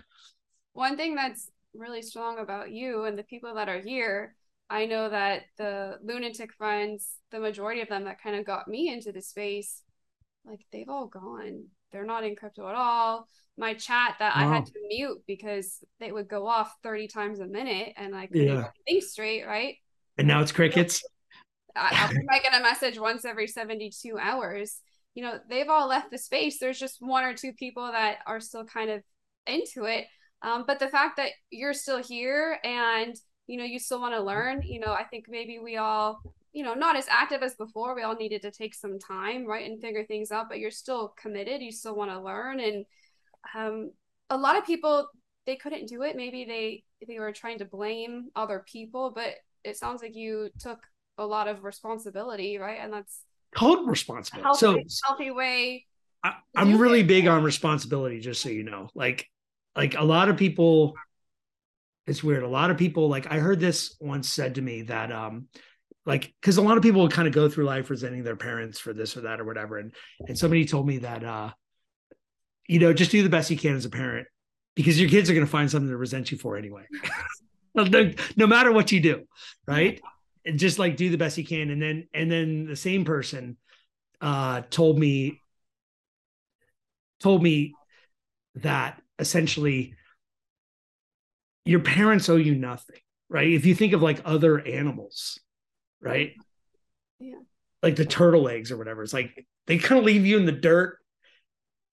One thing that's really strong about you and the people that are here I know that the lunatic friends, the majority of them that kind of got me into the space, like they've all gone. They're not in crypto at all. My chat that wow. I had to mute because they would go off 30 times a minute and I couldn't yeah. think straight, right? And now it's crickets. I, I get a message once every 72 hours. You know, they've all left the space. There's just one or two people that are still kind of into it. Um, but the fact that you're still here and you know you still want to learn you know i think maybe we all you know not as active as before we all needed to take some time right and figure things out but you're still committed you still want to learn and um, a lot of people they couldn't do it maybe they they were trying to blame other people but it sounds like you took a lot of responsibility right and that's total responsibility healthy, so healthy way I, i'm really it. big on responsibility just so you know like like a lot of people it's weird. A lot of people like I heard this once said to me that um like because a lot of people kind of go through life resenting their parents for this or that or whatever. And and somebody told me that uh you know, just do the best you can as a parent because your kids are going to find something to resent you for anyway. no, no matter what you do, right? And just like do the best you can. And then and then the same person uh told me told me that essentially your parents owe you nothing, right? If you think of like other animals, right? Yeah. Like the turtle eggs or whatever. It's like they kind of leave you in the dirt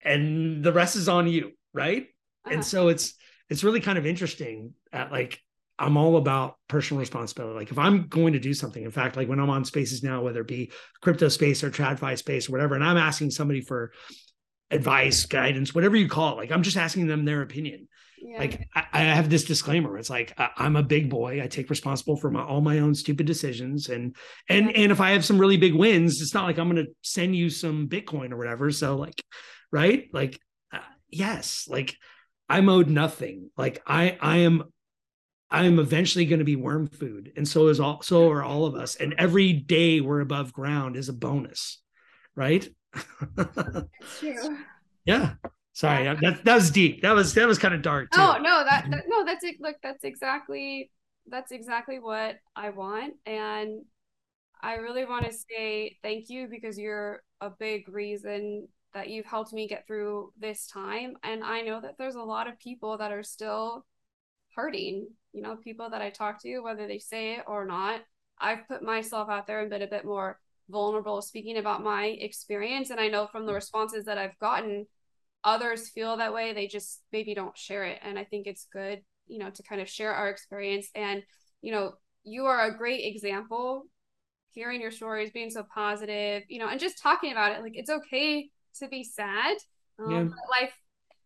and the rest is on you, right? Uh-huh. And so it's it's really kind of interesting at like I'm all about personal responsibility. Like if I'm going to do something, in fact, like when I'm on spaces now, whether it be crypto space or TradFi space or whatever, and I'm asking somebody for advice, guidance, whatever you call it, like I'm just asking them their opinion. Yeah. Like I, I, have this disclaimer. It's like I, am a big boy. I take responsible for my, all my own stupid decisions, and and yeah. and if I have some really big wins, it's not like I'm going to send you some Bitcoin or whatever. So like, right? Like, uh, yes, like I'm owed nothing. Like I I am I am eventually going to be worm food, and so is all so are all of us. And every day we're above ground is a bonus, right? true. Yeah. Sorry, that that was deep. That was that was kind of dark too. Oh no, that, that no, that's it. Look, that's exactly that's exactly what I want, and I really want to say thank you because you're a big reason that you've helped me get through this time, and I know that there's a lot of people that are still hurting. You know, people that I talk to, whether they say it or not. I've put myself out there and been a bit more vulnerable speaking about my experience, and I know from the responses that I've gotten others feel that way. They just maybe don't share it. And i think it's good you know to kind of share our experience. And you know you are a great example hearing your stories being so positive you know and just talking about it. Like it's okay to be sad um, yeah. life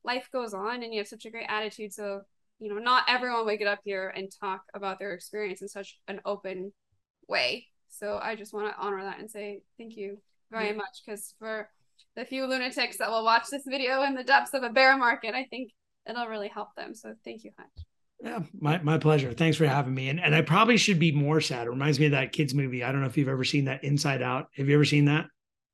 life goes on and you have such a great attitude. So you know not everyone would get up here and talk about their experience in such an open way so i just want to honor that and say thank you very yeah. much because for the few lunatics that will watch this video in the depths of a bear market, I think it'll really help them. So thank you, Hutch. Yeah, my, my pleasure. Thanks for having me. And and I probably should be more sad. It reminds me of that kids movie. I don't know if you've ever seen that Inside Out. Have you ever seen that?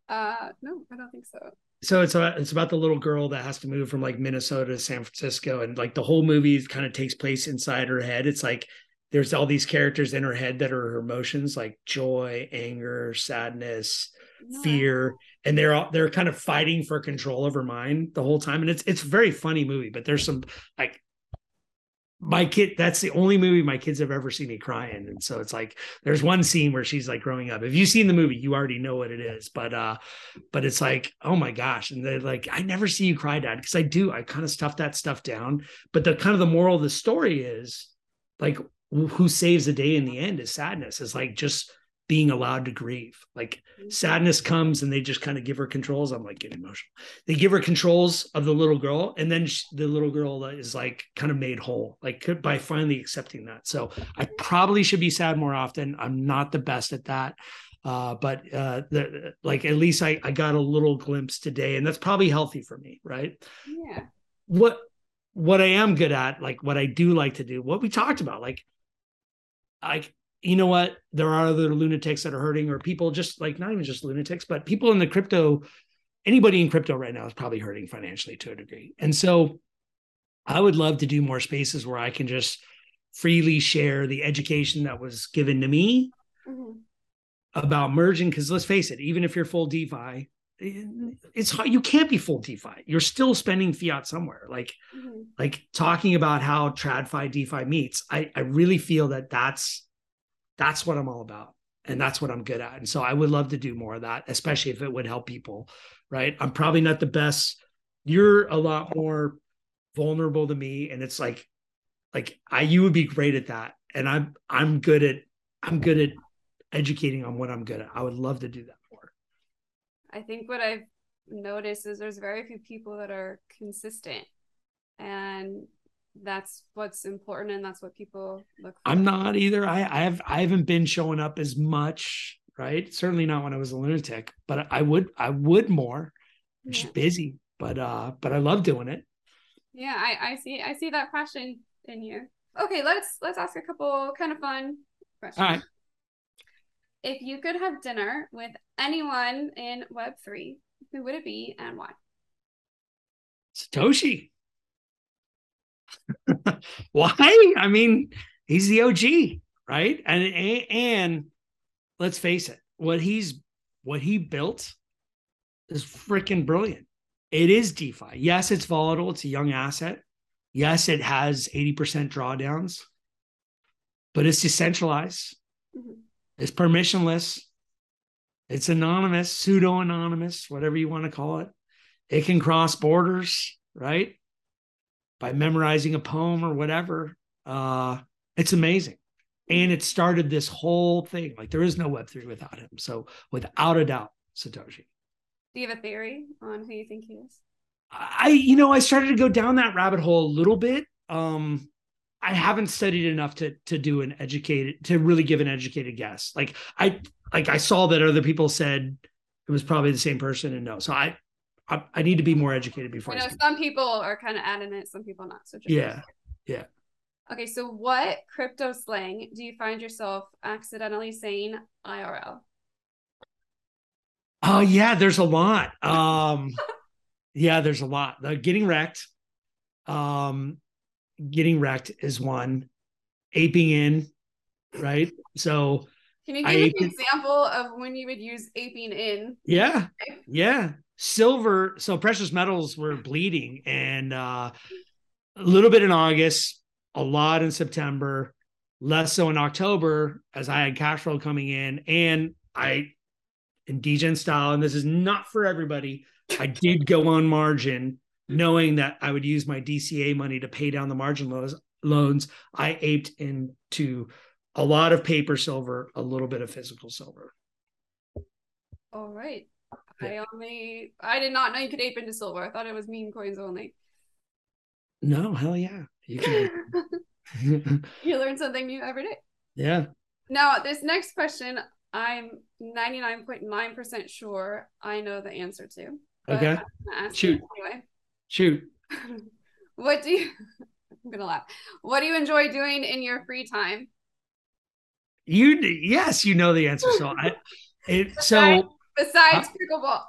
Uh no, I don't think so. So it's about it's about the little girl that has to move from like Minnesota to San Francisco, and like the whole movie kind of takes place inside her head. It's like there's all these characters in her head that are her emotions, like joy, anger, sadness, no. fear and they're all they're kind of fighting for control over mine the whole time and it's it's a very funny movie but there's some like my kid that's the only movie my kids have ever seen me cry in. And so it's like there's one scene where she's like growing up. If you've seen the movie you already know what it is. But uh but it's like oh my gosh. And they're like i never see you cry dad. Because i do. I kind of stuff that stuff down. But the kind of the moral of the story is like who saves the day in the end is sadness. Is like just being allowed to grieve. Like mm-hmm. sadness comes and they just kind of give her controls. I'm like getting emotional. They give her controls of the little girl, and then she, the little girl is like kind of made whole, like by finally accepting that. So I probably should be sad more often. I'm not the best at that. Uh, but uh, the, like at least I, I got a little glimpse today, and that's probably healthy for me, right? Yeah. What what I am good at, like what I do like to do, what we talked about, like like you know what, there are other lunatics that are hurting, or people just like not even just lunatics, but people in the crypto, anybody in crypto right now is probably hurting financially to a degree, and so I would love to do more spaces where I can just freely share the education that was given to me mm-hmm. about merging. Because let's face it, even if you're full DeFi, it's hard. You can't be full DeFi. You're still spending fiat somewhere. Like, mm-hmm. like talking about how TradFi DeFi meets. I I really feel that that's that's what I'm all about, and mm-hmm. that's what I'm good at. And so I would love to do more of that, especially if it would help people. Right? I'm probably not the best. You're a lot more vulnerable to me, and it's like like I you would be great at that. And I'm I'm good at I'm good at educating on what I'm good at. I would love to do that more. I think what I've noticed is there's very few people that are consistent. And that's what's important and that's what people look for. I'm not either. I, I have I haven't been showing up as much, right? Certainly not when I was a lunatic, but I would I would more. I'm yeah. just busy, but uh but I love doing it. Yeah, I, I see I see that passion in you. Okay, let's let's ask a couple kind of fun questions. All right. If you could have dinner with anyone in Web three, who would it be and why? Satoshi. why? I mean, he's the OG, right? And and let's face it, what he's what he built is freaking brilliant. It is DeFi. Yes, it's volatile. It's a young asset. Yes, it has 80% drawdowns, but it's decentralized. Mm-hmm. It's permissionless. It's anonymous, pseudo anonymous, whatever you want to call it. It can cross borders, right? By memorizing a poem or whatever. Uh, it's amazing. And it started this whole thing. Like there is no Web3 without him. So without a doubt, Satoshi. Do you have a theory on who you think he is? I, you know, I started to go down that rabbit hole a little bit. Um, I haven't studied enough to to do an educated to really give an educated guess. Like I like I saw that other people said it was probably the same person, and no. So I I, I need to be more educated before. I know I some people are kind of adamant, some people not. So yeah, yeah. Okay, so what crypto slang do you find yourself accidentally saying IRL? Oh yeah, there's a lot. Um yeah, there's a lot. The getting wrecked, um, getting wrecked is one. Aping in, right? So can you give me an example of when you would use aping in? Yeah, yeah. Silver. So precious metals were bleeding, and uh, a little bit in August, a lot in September, less so in October as I had cash flow coming in, and I in degen style, and this is not for everybody. I did go on margin knowing that I would use my DCA money to pay down the margin loans. Loans I aped into a lot of paper silver, a little bit of physical silver. All right. I only I did not know you could ape into silver. I thought it was meme coins only. No, hell yeah. You can you learn something new every day. Yeah. Now, this next question, I'm 99.9% sure I know the answer to. Okay. Shoot. Anyway. Shoot. what do you I'm gonna laugh. What do you enjoy doing in your free time? You yes, you know the answer. So I it besides, so besides pickleball.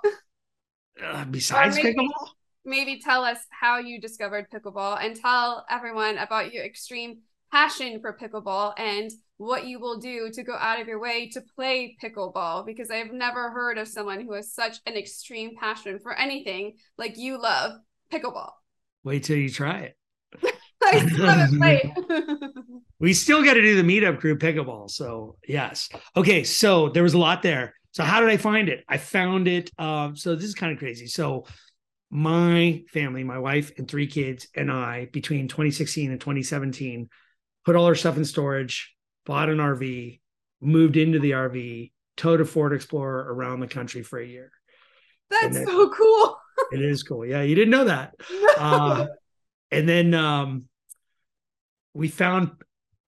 Uh, besides maybe, pickleball? Maybe tell us how you discovered pickleball and tell everyone about your extreme passion for pickleball and what you will do to go out of your way to play pickleball because I've never heard of someone who has such an extreme passion for anything like you love pickleball. Wait till you try it. I still haven't played. we still got to do the meetup group pickleball. So yes. Okay. So there was a lot there. So how did I find it? I found it. Um, so this is kind of crazy. So my family, my wife and three kids and I, between 2016 and 2017, put all our stuff in storage, bought an RV, moved into the RV, towed a Ford Explorer around the country for a year. That's then, so cool. it is cool. Yeah, you didn't know that. No. Uh, and then um, we found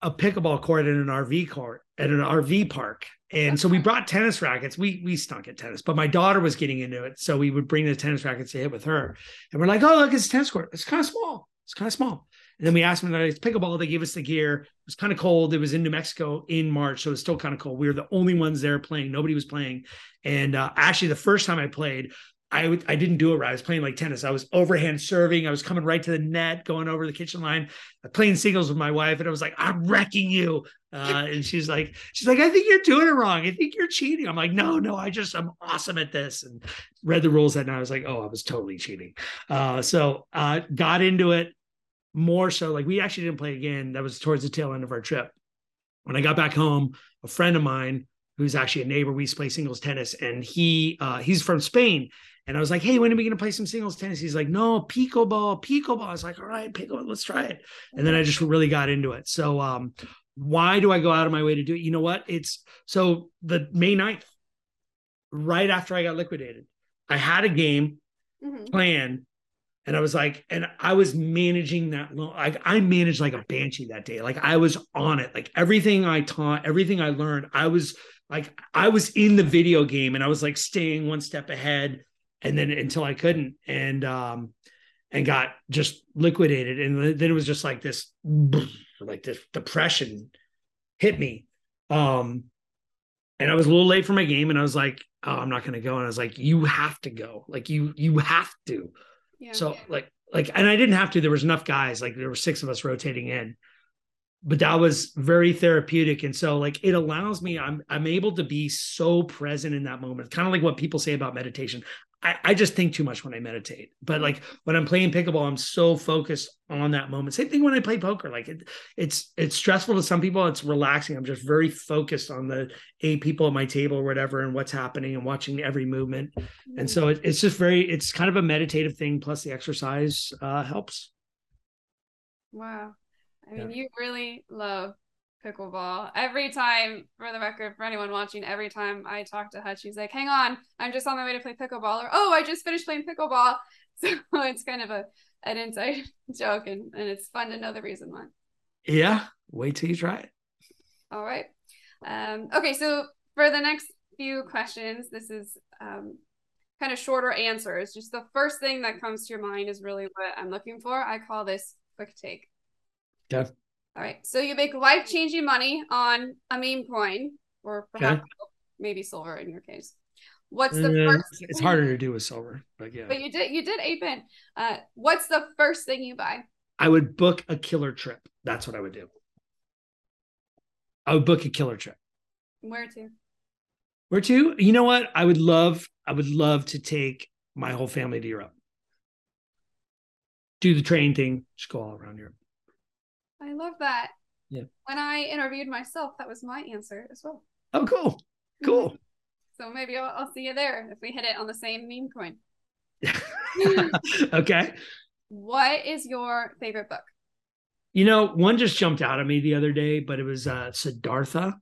a pickleball court in an RV court, at an RV park. And so we brought tennis rackets. We we stunk at tennis, but my daughter was getting into it. So we would bring the tennis rackets to hit with her. And we're like, oh, look, it's a tennis court. It's kind of small. It's kind of small. And then we asked them to it's pickleball. They gave us the gear. It was kind of cold. It was in New Mexico in March, so it was still kind of cold. We were the only ones there playing. Nobody was playing. And uh, actually, the first time I played, I I didn't do it right. I was playing like tennis. I was overhand serving. I was coming right to the net, going over the kitchen line, playing singles with my wife, and I was like, "I'm wrecking you." Uh, and she's like, she's like, "I think you're doing it wrong. I think you're cheating." I'm like, "No, no, I just I'm awesome at this." And read the rules that night. I was like, "Oh, I was totally cheating." Uh, so uh, got into it more so. Like we actually didn't play again. That was towards the tail end of our trip. When I got back home, a friend of mine who's actually a neighbor, we play singles tennis, and he uh, he's from Spain and I was like, hey, when are we going to play some singles tennis? He's like, no, pickleball, pickleball. I was like, all right, pickleball, let's try it. And then I just really got into it. So, um, why do I go out of my way to do it? You know what? It's so the May 9th, right after I got liquidated, I had a game mm-hmm. planned and I was like, and I was managing that. Like I managed like a banshee that day. Like I was on it. Like everything I taught, everything I learned, I was like, I was in the video game and I was like staying one step ahead and then until I couldn't, and um, and got just liquidated, and then it was just like this, like this depression hit me, um, and I was a little late for my game, and I was like, oh, I'm not gonna go, and I was like, you have to go, like you you have to, yeah. so like like, and I didn't have to. There was enough guys, like there were six of us rotating in, but that was very therapeutic and so like it allows me i'm i'm able to be so present in that moment kind of like what people say about meditation I, I just think too much when I meditate. But like when I'm playing pickleball, I'm so focused on that moment. Same thing when I play poker. Like it, it's it's stressful to some people. It's relaxing. I'm just very focused on the eight people at my table or whatever and what's happening and watching every movement. And so it, it's just very it's kind of a meditative thing. Plus the exercise uh, helps. Wow. I mean, yeah. you really love pickleball. Every time, for the record, for anyone watching, every time I talk to Hutch, he's like, hang on, I'm just on my way to play pickleball. Or, oh, I just finished playing pickleball. So it's kind of a an inside joke and, and it's fun to know the reason why. Yeah. Wait till you try it. All right. Um, okay, so for the next few questions, this is um, kind of shorter answers. Just the first thing that comes to your mind is really what I'm looking for. I call this quick take. Okay. All right. So you make life changing money on a meme coin, or perhaps okay. maybe silver in your case. What's the yeah, first? It's harder to do with silver, but yeah. But you did you did ape in. Uh, what's the first thing you buy? I would book a killer trip. That's what I would do. I would book a killer trip. Where to? Where to? You know what? I would love. I would love to take my whole family to Europe. Do the train thing. Just go all around Europe. I love that. Yeah. When I interviewed myself, that was my answer as well. Oh, cool. Cool. So maybe I'll, I'll see you there if we hit it on the same meme coin. okay. What is your favorite book? You know, one just jumped out at me the other day, but it was uh Siddhartha.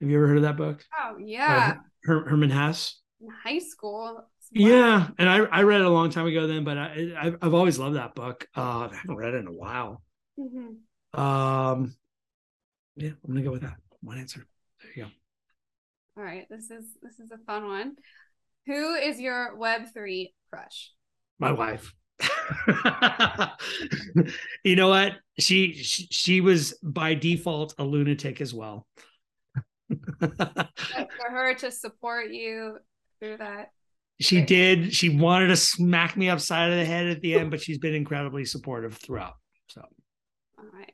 Have you ever heard of that book? Oh yeah. Uh, Her- Hermann Hesse. In high school. Wow. Yeah, and I I read it a long time ago then, but I I've, I've always loved that book. Uh, I haven't read it in a while. Mm-hmm. Um, yeah, I'm gonna go with that. One answer. There you go. All right, this is this is a fun one. Who is your Web three crush? My wife. you know what? She, she she was by default a lunatic as well. for her to support you through that. She did. She wanted to smack me upside of the head at the end, but she's been incredibly supportive throughout. So all right.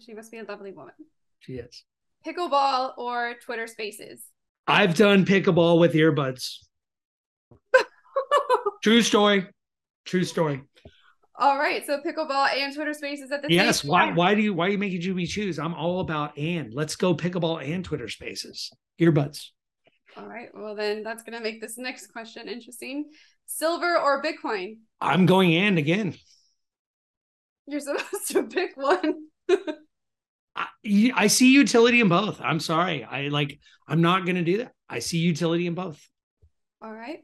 She must be a lovely woman. She is. Pickleball or Twitter Spaces? I've done pickleball with earbuds. True story. True story. All right, so pickleball and Twitter Spaces at the yes. why? Why do you? Why are you making me choose? I'm all about and. Let's go pickleball and Twitter Spaces. Earbuds. All right. Well, then that's gonna make this next question interesting. Silver or Bitcoin? I'm going and again. You're supposed to pick one. I, I see utility in both. I'm sorry. I like, I'm not going to do that. I see utility in both. All right.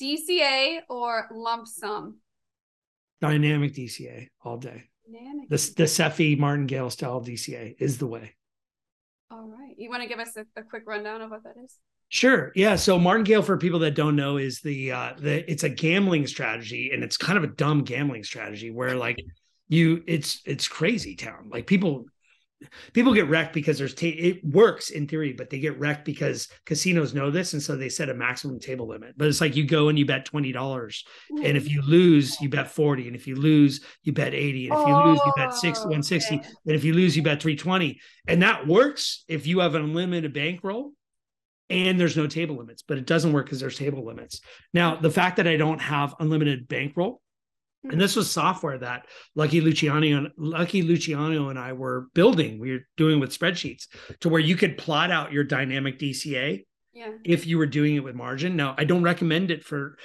DCA or lump sum? Dynamic DCA all day. Dynamic. The, the Cephii martingale style DCA is the way. All right. You want to give us a, a quick rundown of what that is? Sure. Yeah. So martingale, for people that don't know, is the uh the it's a gambling strategy and it's kind of a dumb gambling strategy where like you it's it's crazy town. Like people people get wrecked because there's ta- it works in theory, but they get wrecked because casinos know this, and so they set a maximum table limit. But it's like you go and you bet twenty dollars, and if you lose, you bet forty, and if you lose, you bet eighty, and if you oh, lose, you bet six oh, one sixty, and if you lose, you bet three twenty, and that works if you have an unlimited bankroll. And there's no table limits, but it doesn't work because there's table limits. Now, the fact that I don't have unlimited bankroll and this mm-hmm. was software that Lucky Luciano, Lucky Luciano and I were building. We were doing with spreadsheets to where you could plot out your dynamic DCA yeah. if you were doing it with margin. Now, I don't recommend it for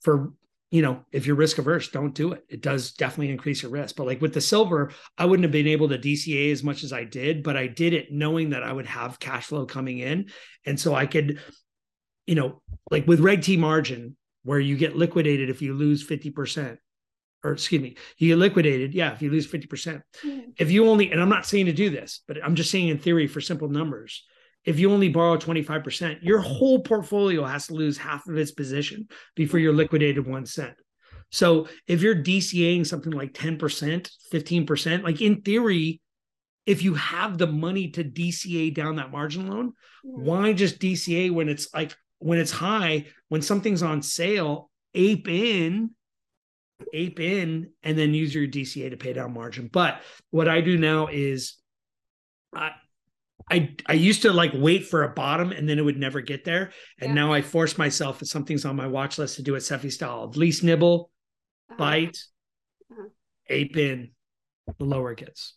for you know if you're risk averse, don't do it. It does definitely increase your risk. But like with the silver, I wouldn't have been able to DCA as much as I did, but I did it knowing that I would have cash flow coming in, and so I could, you know, like with Reg T margin, where you get liquidated if you lose fifty percent or excuse me, you get liquidated. Yeah, if you lose 50%. percent mm hmm If you only, and I'm not saying to do this, but I'm just saying in theory for simple numbers, if you only borrow 25%, your whole portfolio has to lose half of its position before you're liquidated one cent. So if you're DCAing something like 10%, 15%, like in theory, if you have the money to DCA down that margin loan, mm-hmm. why just DCA when it's like when it's high, when something's on sale, ape in ape in and then use your DCA to pay down margin. But what I do now is I I I used to like wait for a bottom and then it would never get there. And yeah. now I force myself if something's on my watch list to do it Cephii style. At least nibble, uh-huh. bite, uh-huh. ape in, the lower it gets.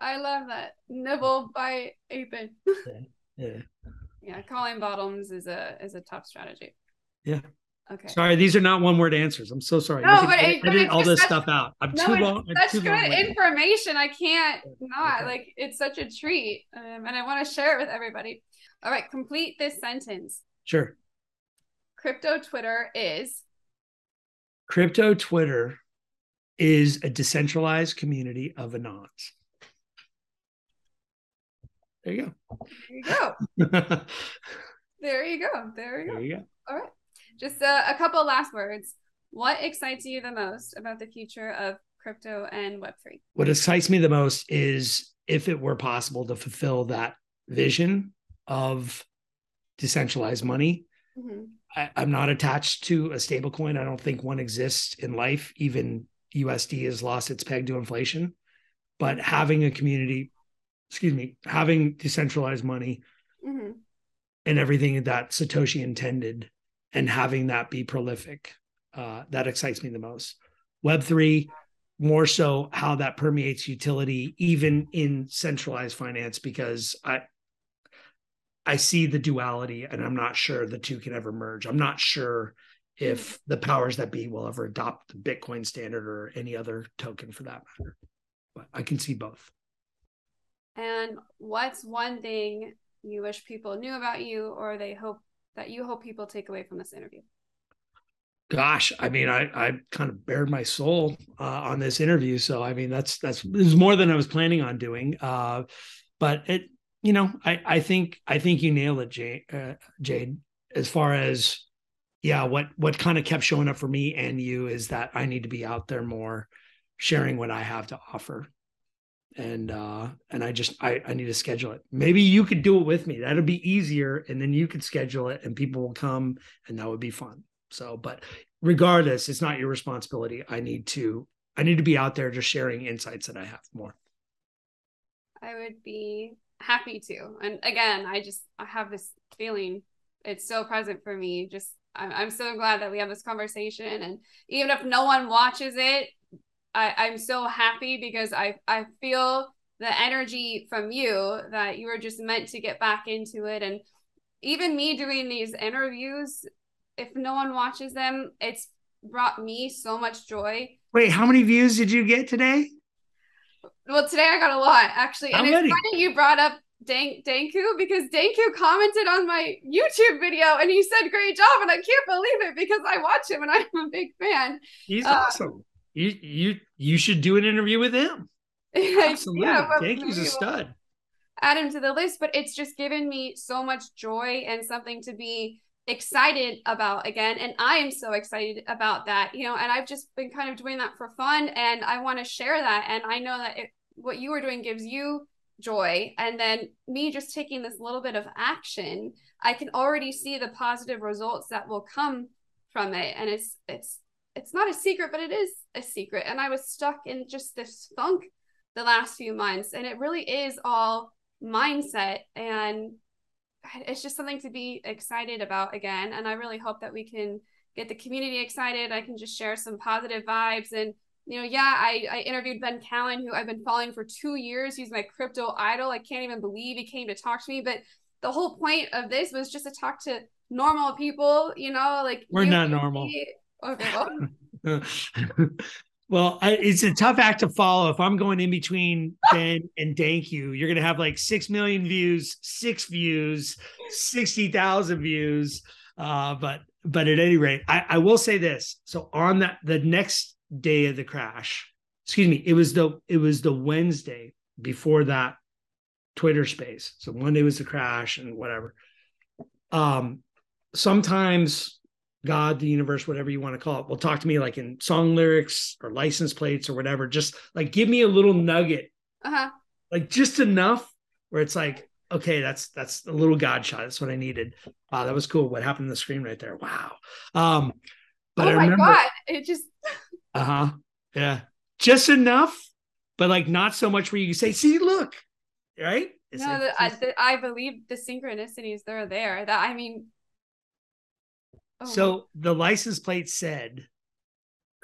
I love that. Nibble, bite, ape in. yeah. yeah. Yeah, calling bottoms is a is a tough strategy. Yeah. Okay. Sorry, these are not one word answers. I'm so sorry. No, but, it, but all this such, stuff out. I'm no, too long. Such too good long information. I can't not okay. like it's such a treat, um, and I want to share it with everybody. All right, complete this sentence. Sure. Crypto Twitter is. Crypto Twitter is a decentralized community of anons. There you go. There you go. there you go. There you go. There you go. All right. Just a, a couple last words. What excites you the most about the future of crypto and Web3? What excites me the most is if it were possible to fulfill that vision of decentralized money. Mm-hmm. I, am not attached to a stablecoin. I don't think one exists in life. Even USD has lost its peg to inflation. But having a community, excuse me, having decentralized money mm-hmm. and everything that Satoshi intended and having that be prolific. Uh, that excites me the most. Web3, more so how that permeates utility, even in centralized finance, because I I see the duality and I'm not sure the two can ever merge. I'm not sure if the powers that be will ever adopt the Bitcoin standard or any other token for that matter. But I can see both. And what's one thing you wish people knew about you or they hope that you hope people take away from this interview? Gosh, I mean, I I kind of bared my soul uh, on this interview, so I mean, that's that's is more than I was planning on doing. Uh, but it, you know, I I think I think you nailed it, Jade. Uh, Jade, as far as yeah, what what kind of kept showing up for me and you is that I need to be out there more, sharing what I have to offer and uh and i just i i need to schedule it. Maybe you could do it with me. That'd be easier and then you could schedule it and people will come and that would be fun. So but regardless it's not your responsibility. I need to i need to be out there just sharing insights that i have more. I would be happy to. And again i just i have this feeling. It's so present for me. Just I'm, I'm so glad that we have this conversation and even if no one watches it I, I'm so happy because I, I feel the energy from you that you were just meant to get back into it. And even me doing these interviews, if no one watches them, it's brought me so much joy. Wait, how many views did you get today? Well, today I got a lot actually. How and many? it's funny you brought up Dank Danku because Danku commented on my YouTube video and he said great job and I can't believe it because I watch him and I'm a big fan. He's uh, awesome you you you should do an interview with him. Absolutely, yeah, Yankees a stud. add him to the list, but it's just given me so much joy and something to be excited about again. And I am so excited about that, you know, and I've just been kind of doing that for fun and I want to share that. And I know that it, what you are doing gives you joy. And then me just taking this little bit of action, I can already see the positive results that will come from it. And it's, it's, it's not a secret, but it is a secret. And I was stuck in just this funk the last few months. And it really is all mindset. And it's just something to be excited about again. And i really hope that we can get the community excited. I can just share some positive vibes. And you know yeah i, I interviewed Ben Cowen who i've been following for two years. He's my crypto idol. I can't even believe he came to talk to me. But the whole point of this was just to talk to normal people you know like we're not normal well Well, I, it's a tough act to follow. If I'm going in between Ben and Thank You, you're going to have like 6 million views, six views, 60,000 views. Uh, but, but at any rate, I, I will say this. So on that, the next day of the crash, excuse me, it was the, it was the Wednesday before that Twitter space. So Monday was the crash and whatever. Um, sometimes God, the universe, whatever you want to call it, will talk to me like in song lyrics or license plates or whatever. Just like give me a little nugget, uh-huh. like just enough where it's like, okay, that's that's a little God shot. That's what I needed. Wow, that was cool. What happened in the screen right there? Wow. Um, but oh I my remember, god, it just uh huh, yeah, just enough, but like not so much where you say, see, look, right? It's no, like, the, I, the, I believe the synchronicities they're there. That I mean, Oh, so the license plate said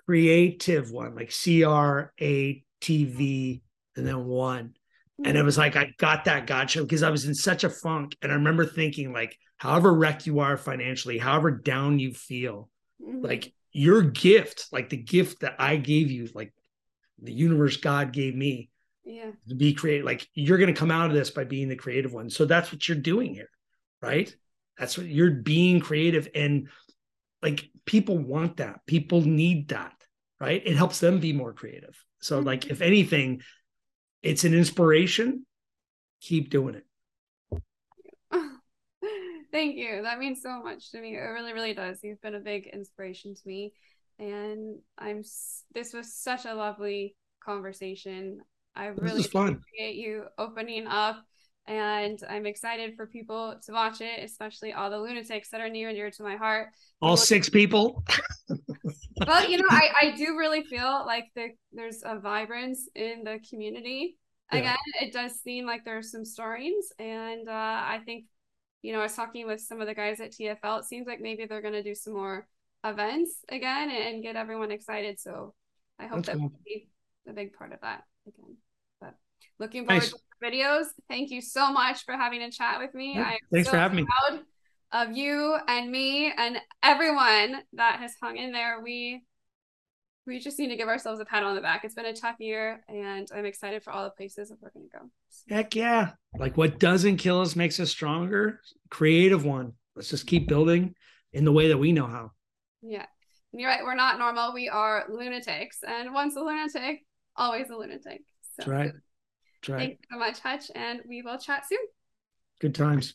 creative one, like C R A T V, and then one. And it was like I got that gotcha because I was in such a funk. And I remember thinking, like, however wrecked you are financially, however down you feel, mm-hmm. like your gift, like the gift that I gave you, like the universe God gave me, yeah, to be creative. Like you're gonna come out of this by being the creative one. So that's what you're doing here, right? That's what you're being creative. And like people want that. People need that right? It helps them be more creative. So mm-hmm. like if anything it's an inspiration. Keep doing it. Thank you. That means so much to me. It really really does. You've been a big inspiration to me. And i'm this was such a lovely conversation. I really appreciate you opening up and I'm excited for people to watch it, especially all the lunatics that are near and dear to my heart. All six people. but you know, I, I do really feel like the, there's a vibrance in the community. Yeah. Again, it does seem like there's some stories, and uh, I think, you know, I was talking with some of the guys at TFL. It seems like maybe they're going to do some more events again and get everyone excited. So I hope That's that cool. will be a big part of that again. Looking forward nice. to videos. Thank you so much for having a chat with me. Yeah, thanks so for having me. Of you and me and everyone that has hung in there. We we just need to give ourselves a pat on the back. It's been a tough year, and I'm excited for all the places that we're going to go. Heck yeah! Like what doesn't kill us makes us stronger. Creative one. Let's just keep building in the way that we know how. Yeah, and you're right. We're not normal. We are lunatics, and once a lunatic, always a lunatic. So. That's. Right. Thanks so much, Hutch, and we will chat soon. Good times.